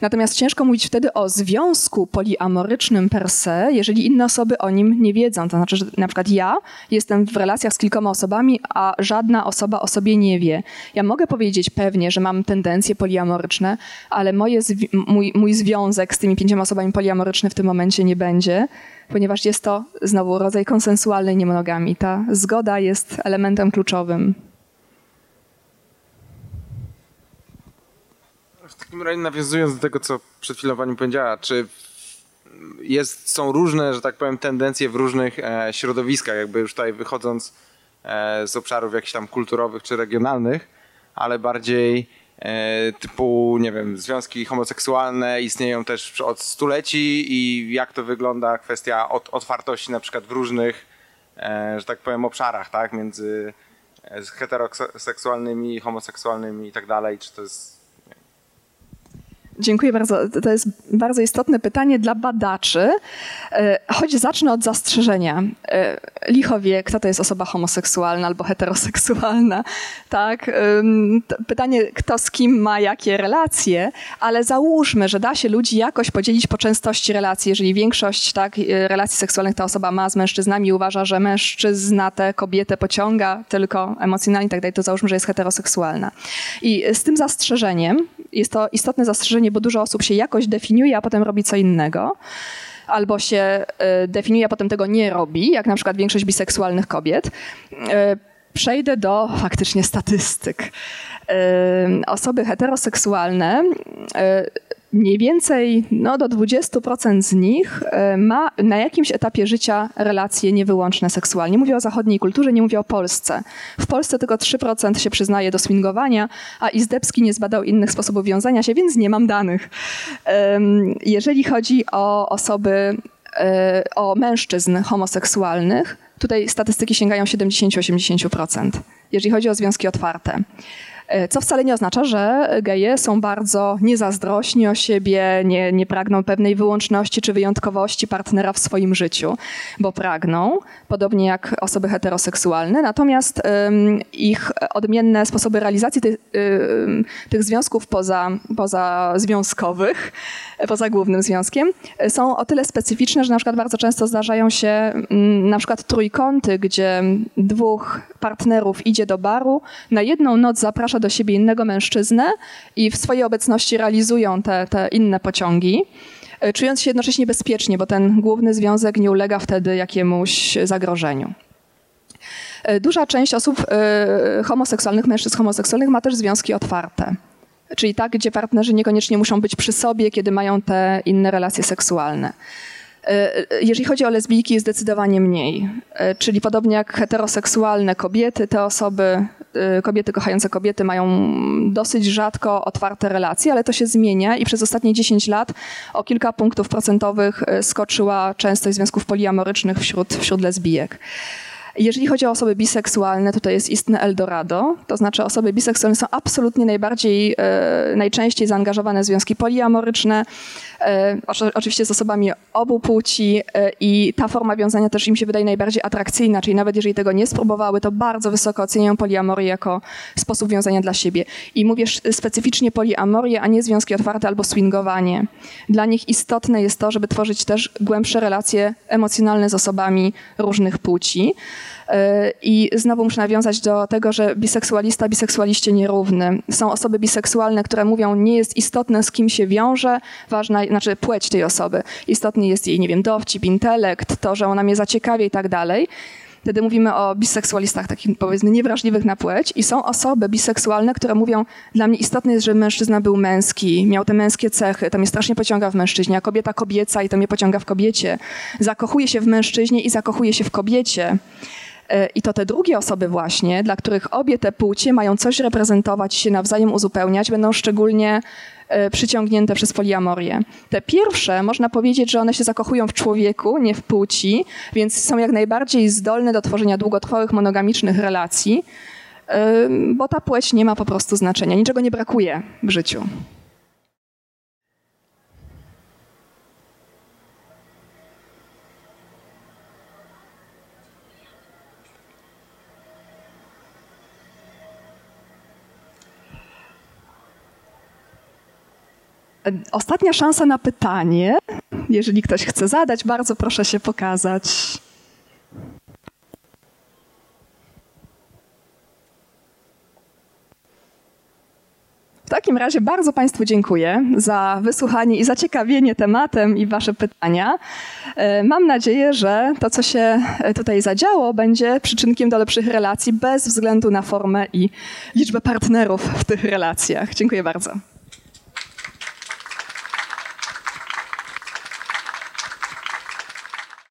Natomiast ciężko mówić wtedy o związku poliamorycznym per se, jeżeli inne osoby o nim nie wiedzą. To znaczy, że na przykład ja jestem w relacjach z kilkoma osobami, a żadna osoba o sobie nie wie. Ja mogę powiedzieć pewnie, że mam tendencje poliamoryczne, ale moje, mój, mój związek z tymi pięcioma osobami poliamoryczny w tym momencie momencie nie będzie, ponieważ jest to znowu rodzaj konsensualnej niemonogami. Ta zgoda jest elementem kluczowym. W takim razie nawiązując do tego, co przed chwilą pani powiedziała, czy jest, są różne, że tak powiem, tendencje w różnych e, środowiskach, jakby już tutaj wychodząc e, z obszarów jakichś tam kulturowych czy regionalnych, ale bardziej typu, nie wiem, związki homoseksualne istnieją też od stuleci i jak to wygląda kwestia od, otwartości na przykład w różnych, e, że tak powiem, obszarach, tak, między e, heteroseksualnymi, homoseksualnymi i tak dalej, czy to jest Dziękuję bardzo. To jest bardzo istotne pytanie dla badaczy. E, choć zacznę od zastrzeżenia. E, licho wie, kto to jest osoba homoseksualna albo heteroseksualna. Tak? Pytanie, kto z kim ma jakie relacje, ale załóżmy, że da się ludzi jakoś podzielić po częstości relacji. Jeżeli większość tak, e, relacji seksualnych ta osoba ma z mężczyznami i uważa, że mężczyzna tę kobietę pociąga tylko emocjonalnie i tak dalej, to załóżmy, że jest heteroseksualna. I z tym zastrzeżeniem, jest to istotne zastrzeżenie, bo dużo osób się jakoś definiuje, a potem robi co innego. Albo się y, definiuje, a potem tego nie robi, jak na przykład większość biseksualnych kobiet. Y, przejdę do faktycznie statystyk. Y, osoby heteroseksualne mniej więcej no, do 20% z nich e, ma na jakimś etapie życia relacje niewyłączne seksualnie. Mówię o zachodniej kulturze, nie mówię o Polsce. W Polsce tylko 3% się przyznaje do swingowania, a Izdebski nie zbadał innych sposobów wiązania się, więc nie mam danych. Jeżeli chodzi o osoby, e, o mężczyzn homoseksualnych, tutaj statystyki sięgają 70-80%, jeżeli chodzi o związki otwarte. E, co wcale nie oznacza, że geje są bardzo niezazdrośni o siebie, nie, nie pragną pewnej wyłączności czy wyjątkowości partnera w swoim życiu, bo pragną, podobnie jak osoby heteroseksualne, natomiast ich odmienne sposoby realizacji um, tych związków poza, poza związkowych, poza głównym związkiem, są o tyle specyficzne, że na przykład bardzo często zdarzają się na przykład trójkąty, gdzie dwóch partnerów idzie do baru, na jedną noc zaprasza zaprasza do siebie innego mężczyznę i w swojej obecności realizują te, te inne pociągi e, czując się jednocześnie bezpiecznie, bo ten główny związek nie ulega wtedy jakiemuś zagrożeniu. E, duża część osób e, homoseksualnych, mężczyzn homoseksualnych ma też związki otwarte. Czyli tak, gdzie partnerzy niekoniecznie muszą być przy sobie, kiedy mają te inne relacje seksualne. Jeżeli chodzi o lesbijki, zdecydowanie mniej. Czyli podobnie jak heteroseksualne kobiety, te osoby kobiety kochające kobiety mają dosyć rzadko otwarte relacje, ale to się zmienia i przez ostatnie 10 lat o kilka punktów procentowych skoczyła częstość związków poliamorycznych wśród, wśród lesbijek. Jeżeli chodzi o osoby biseksualne, to jest istne Eldorado. To znaczy osoby biseksualne są absolutnie najbardziej, e, najczęściej zaangażowane w związki poliamoryczne, e, oczywiście z osobami obu płci e, i ta forma wiązania też im się wydaje najbardziej atrakcyjna, czyli nawet jeżeli tego nie spróbowały, to bardzo wysoko oceniają poliamorię jako sposób wiązania dla siebie. I mówię specyficznie poliamorię, a nie związki otwarte albo swingowanie. Dla nich istotne jest to, żeby tworzyć też głębsze relacje emocjonalne z osobami różnych płci. I znowu muszę nawiązać do tego, że biseksualista, biseksualiście nierówny. Są osoby biseksualne, które mówią, nie jest istotne z kim się wiąże, ważna, znaczy płeć tej osoby. Istotny jest jej, nie wiem, dowcip, intelekt, to, że ona mnie zaciekawia i tak dalej. Wtedy mówimy o biseksualistach, takich powiedzmy niewrażliwych na płeć i są osoby biseksualne, które mówią, dla mnie istotne jest, żeby mężczyzna był męski, miał te męskie cechy, to mnie strasznie pociąga w mężczyźnie, a kobieta kobieca i to mnie pociąga w kobiecie. Zakochuje się w mężczyźnie i zakochuje się w kobiecie. E, I to te drugie osoby właśnie, dla których obie te płcie mają coś reprezentować, się nawzajem uzupełniać, będą szczególnie e, przyciągnięte przez poliamorię. Te pierwsze, można powiedzieć, że one się zakochują w człowieku, nie w płci, więc są jak najbardziej zdolne do tworzenia długotrwałych, monogamicznych relacji, e, bo ta płeć nie ma po prostu znaczenia, niczego nie brakuje w życiu. Ostatnia szansa na pytanie. Jeżeli ktoś chce zadać, bardzo proszę się pokazać. W takim razie bardzo Państwu dziękuję za wysłuchanie i zaciekawienie tematem i Wasze pytania. E, mam nadzieję, że to, co się tutaj zadziało, będzie przyczynkiem do lepszych relacji bez względu na formę i liczbę partnerów w tych relacjach. Dziękuję bardzo.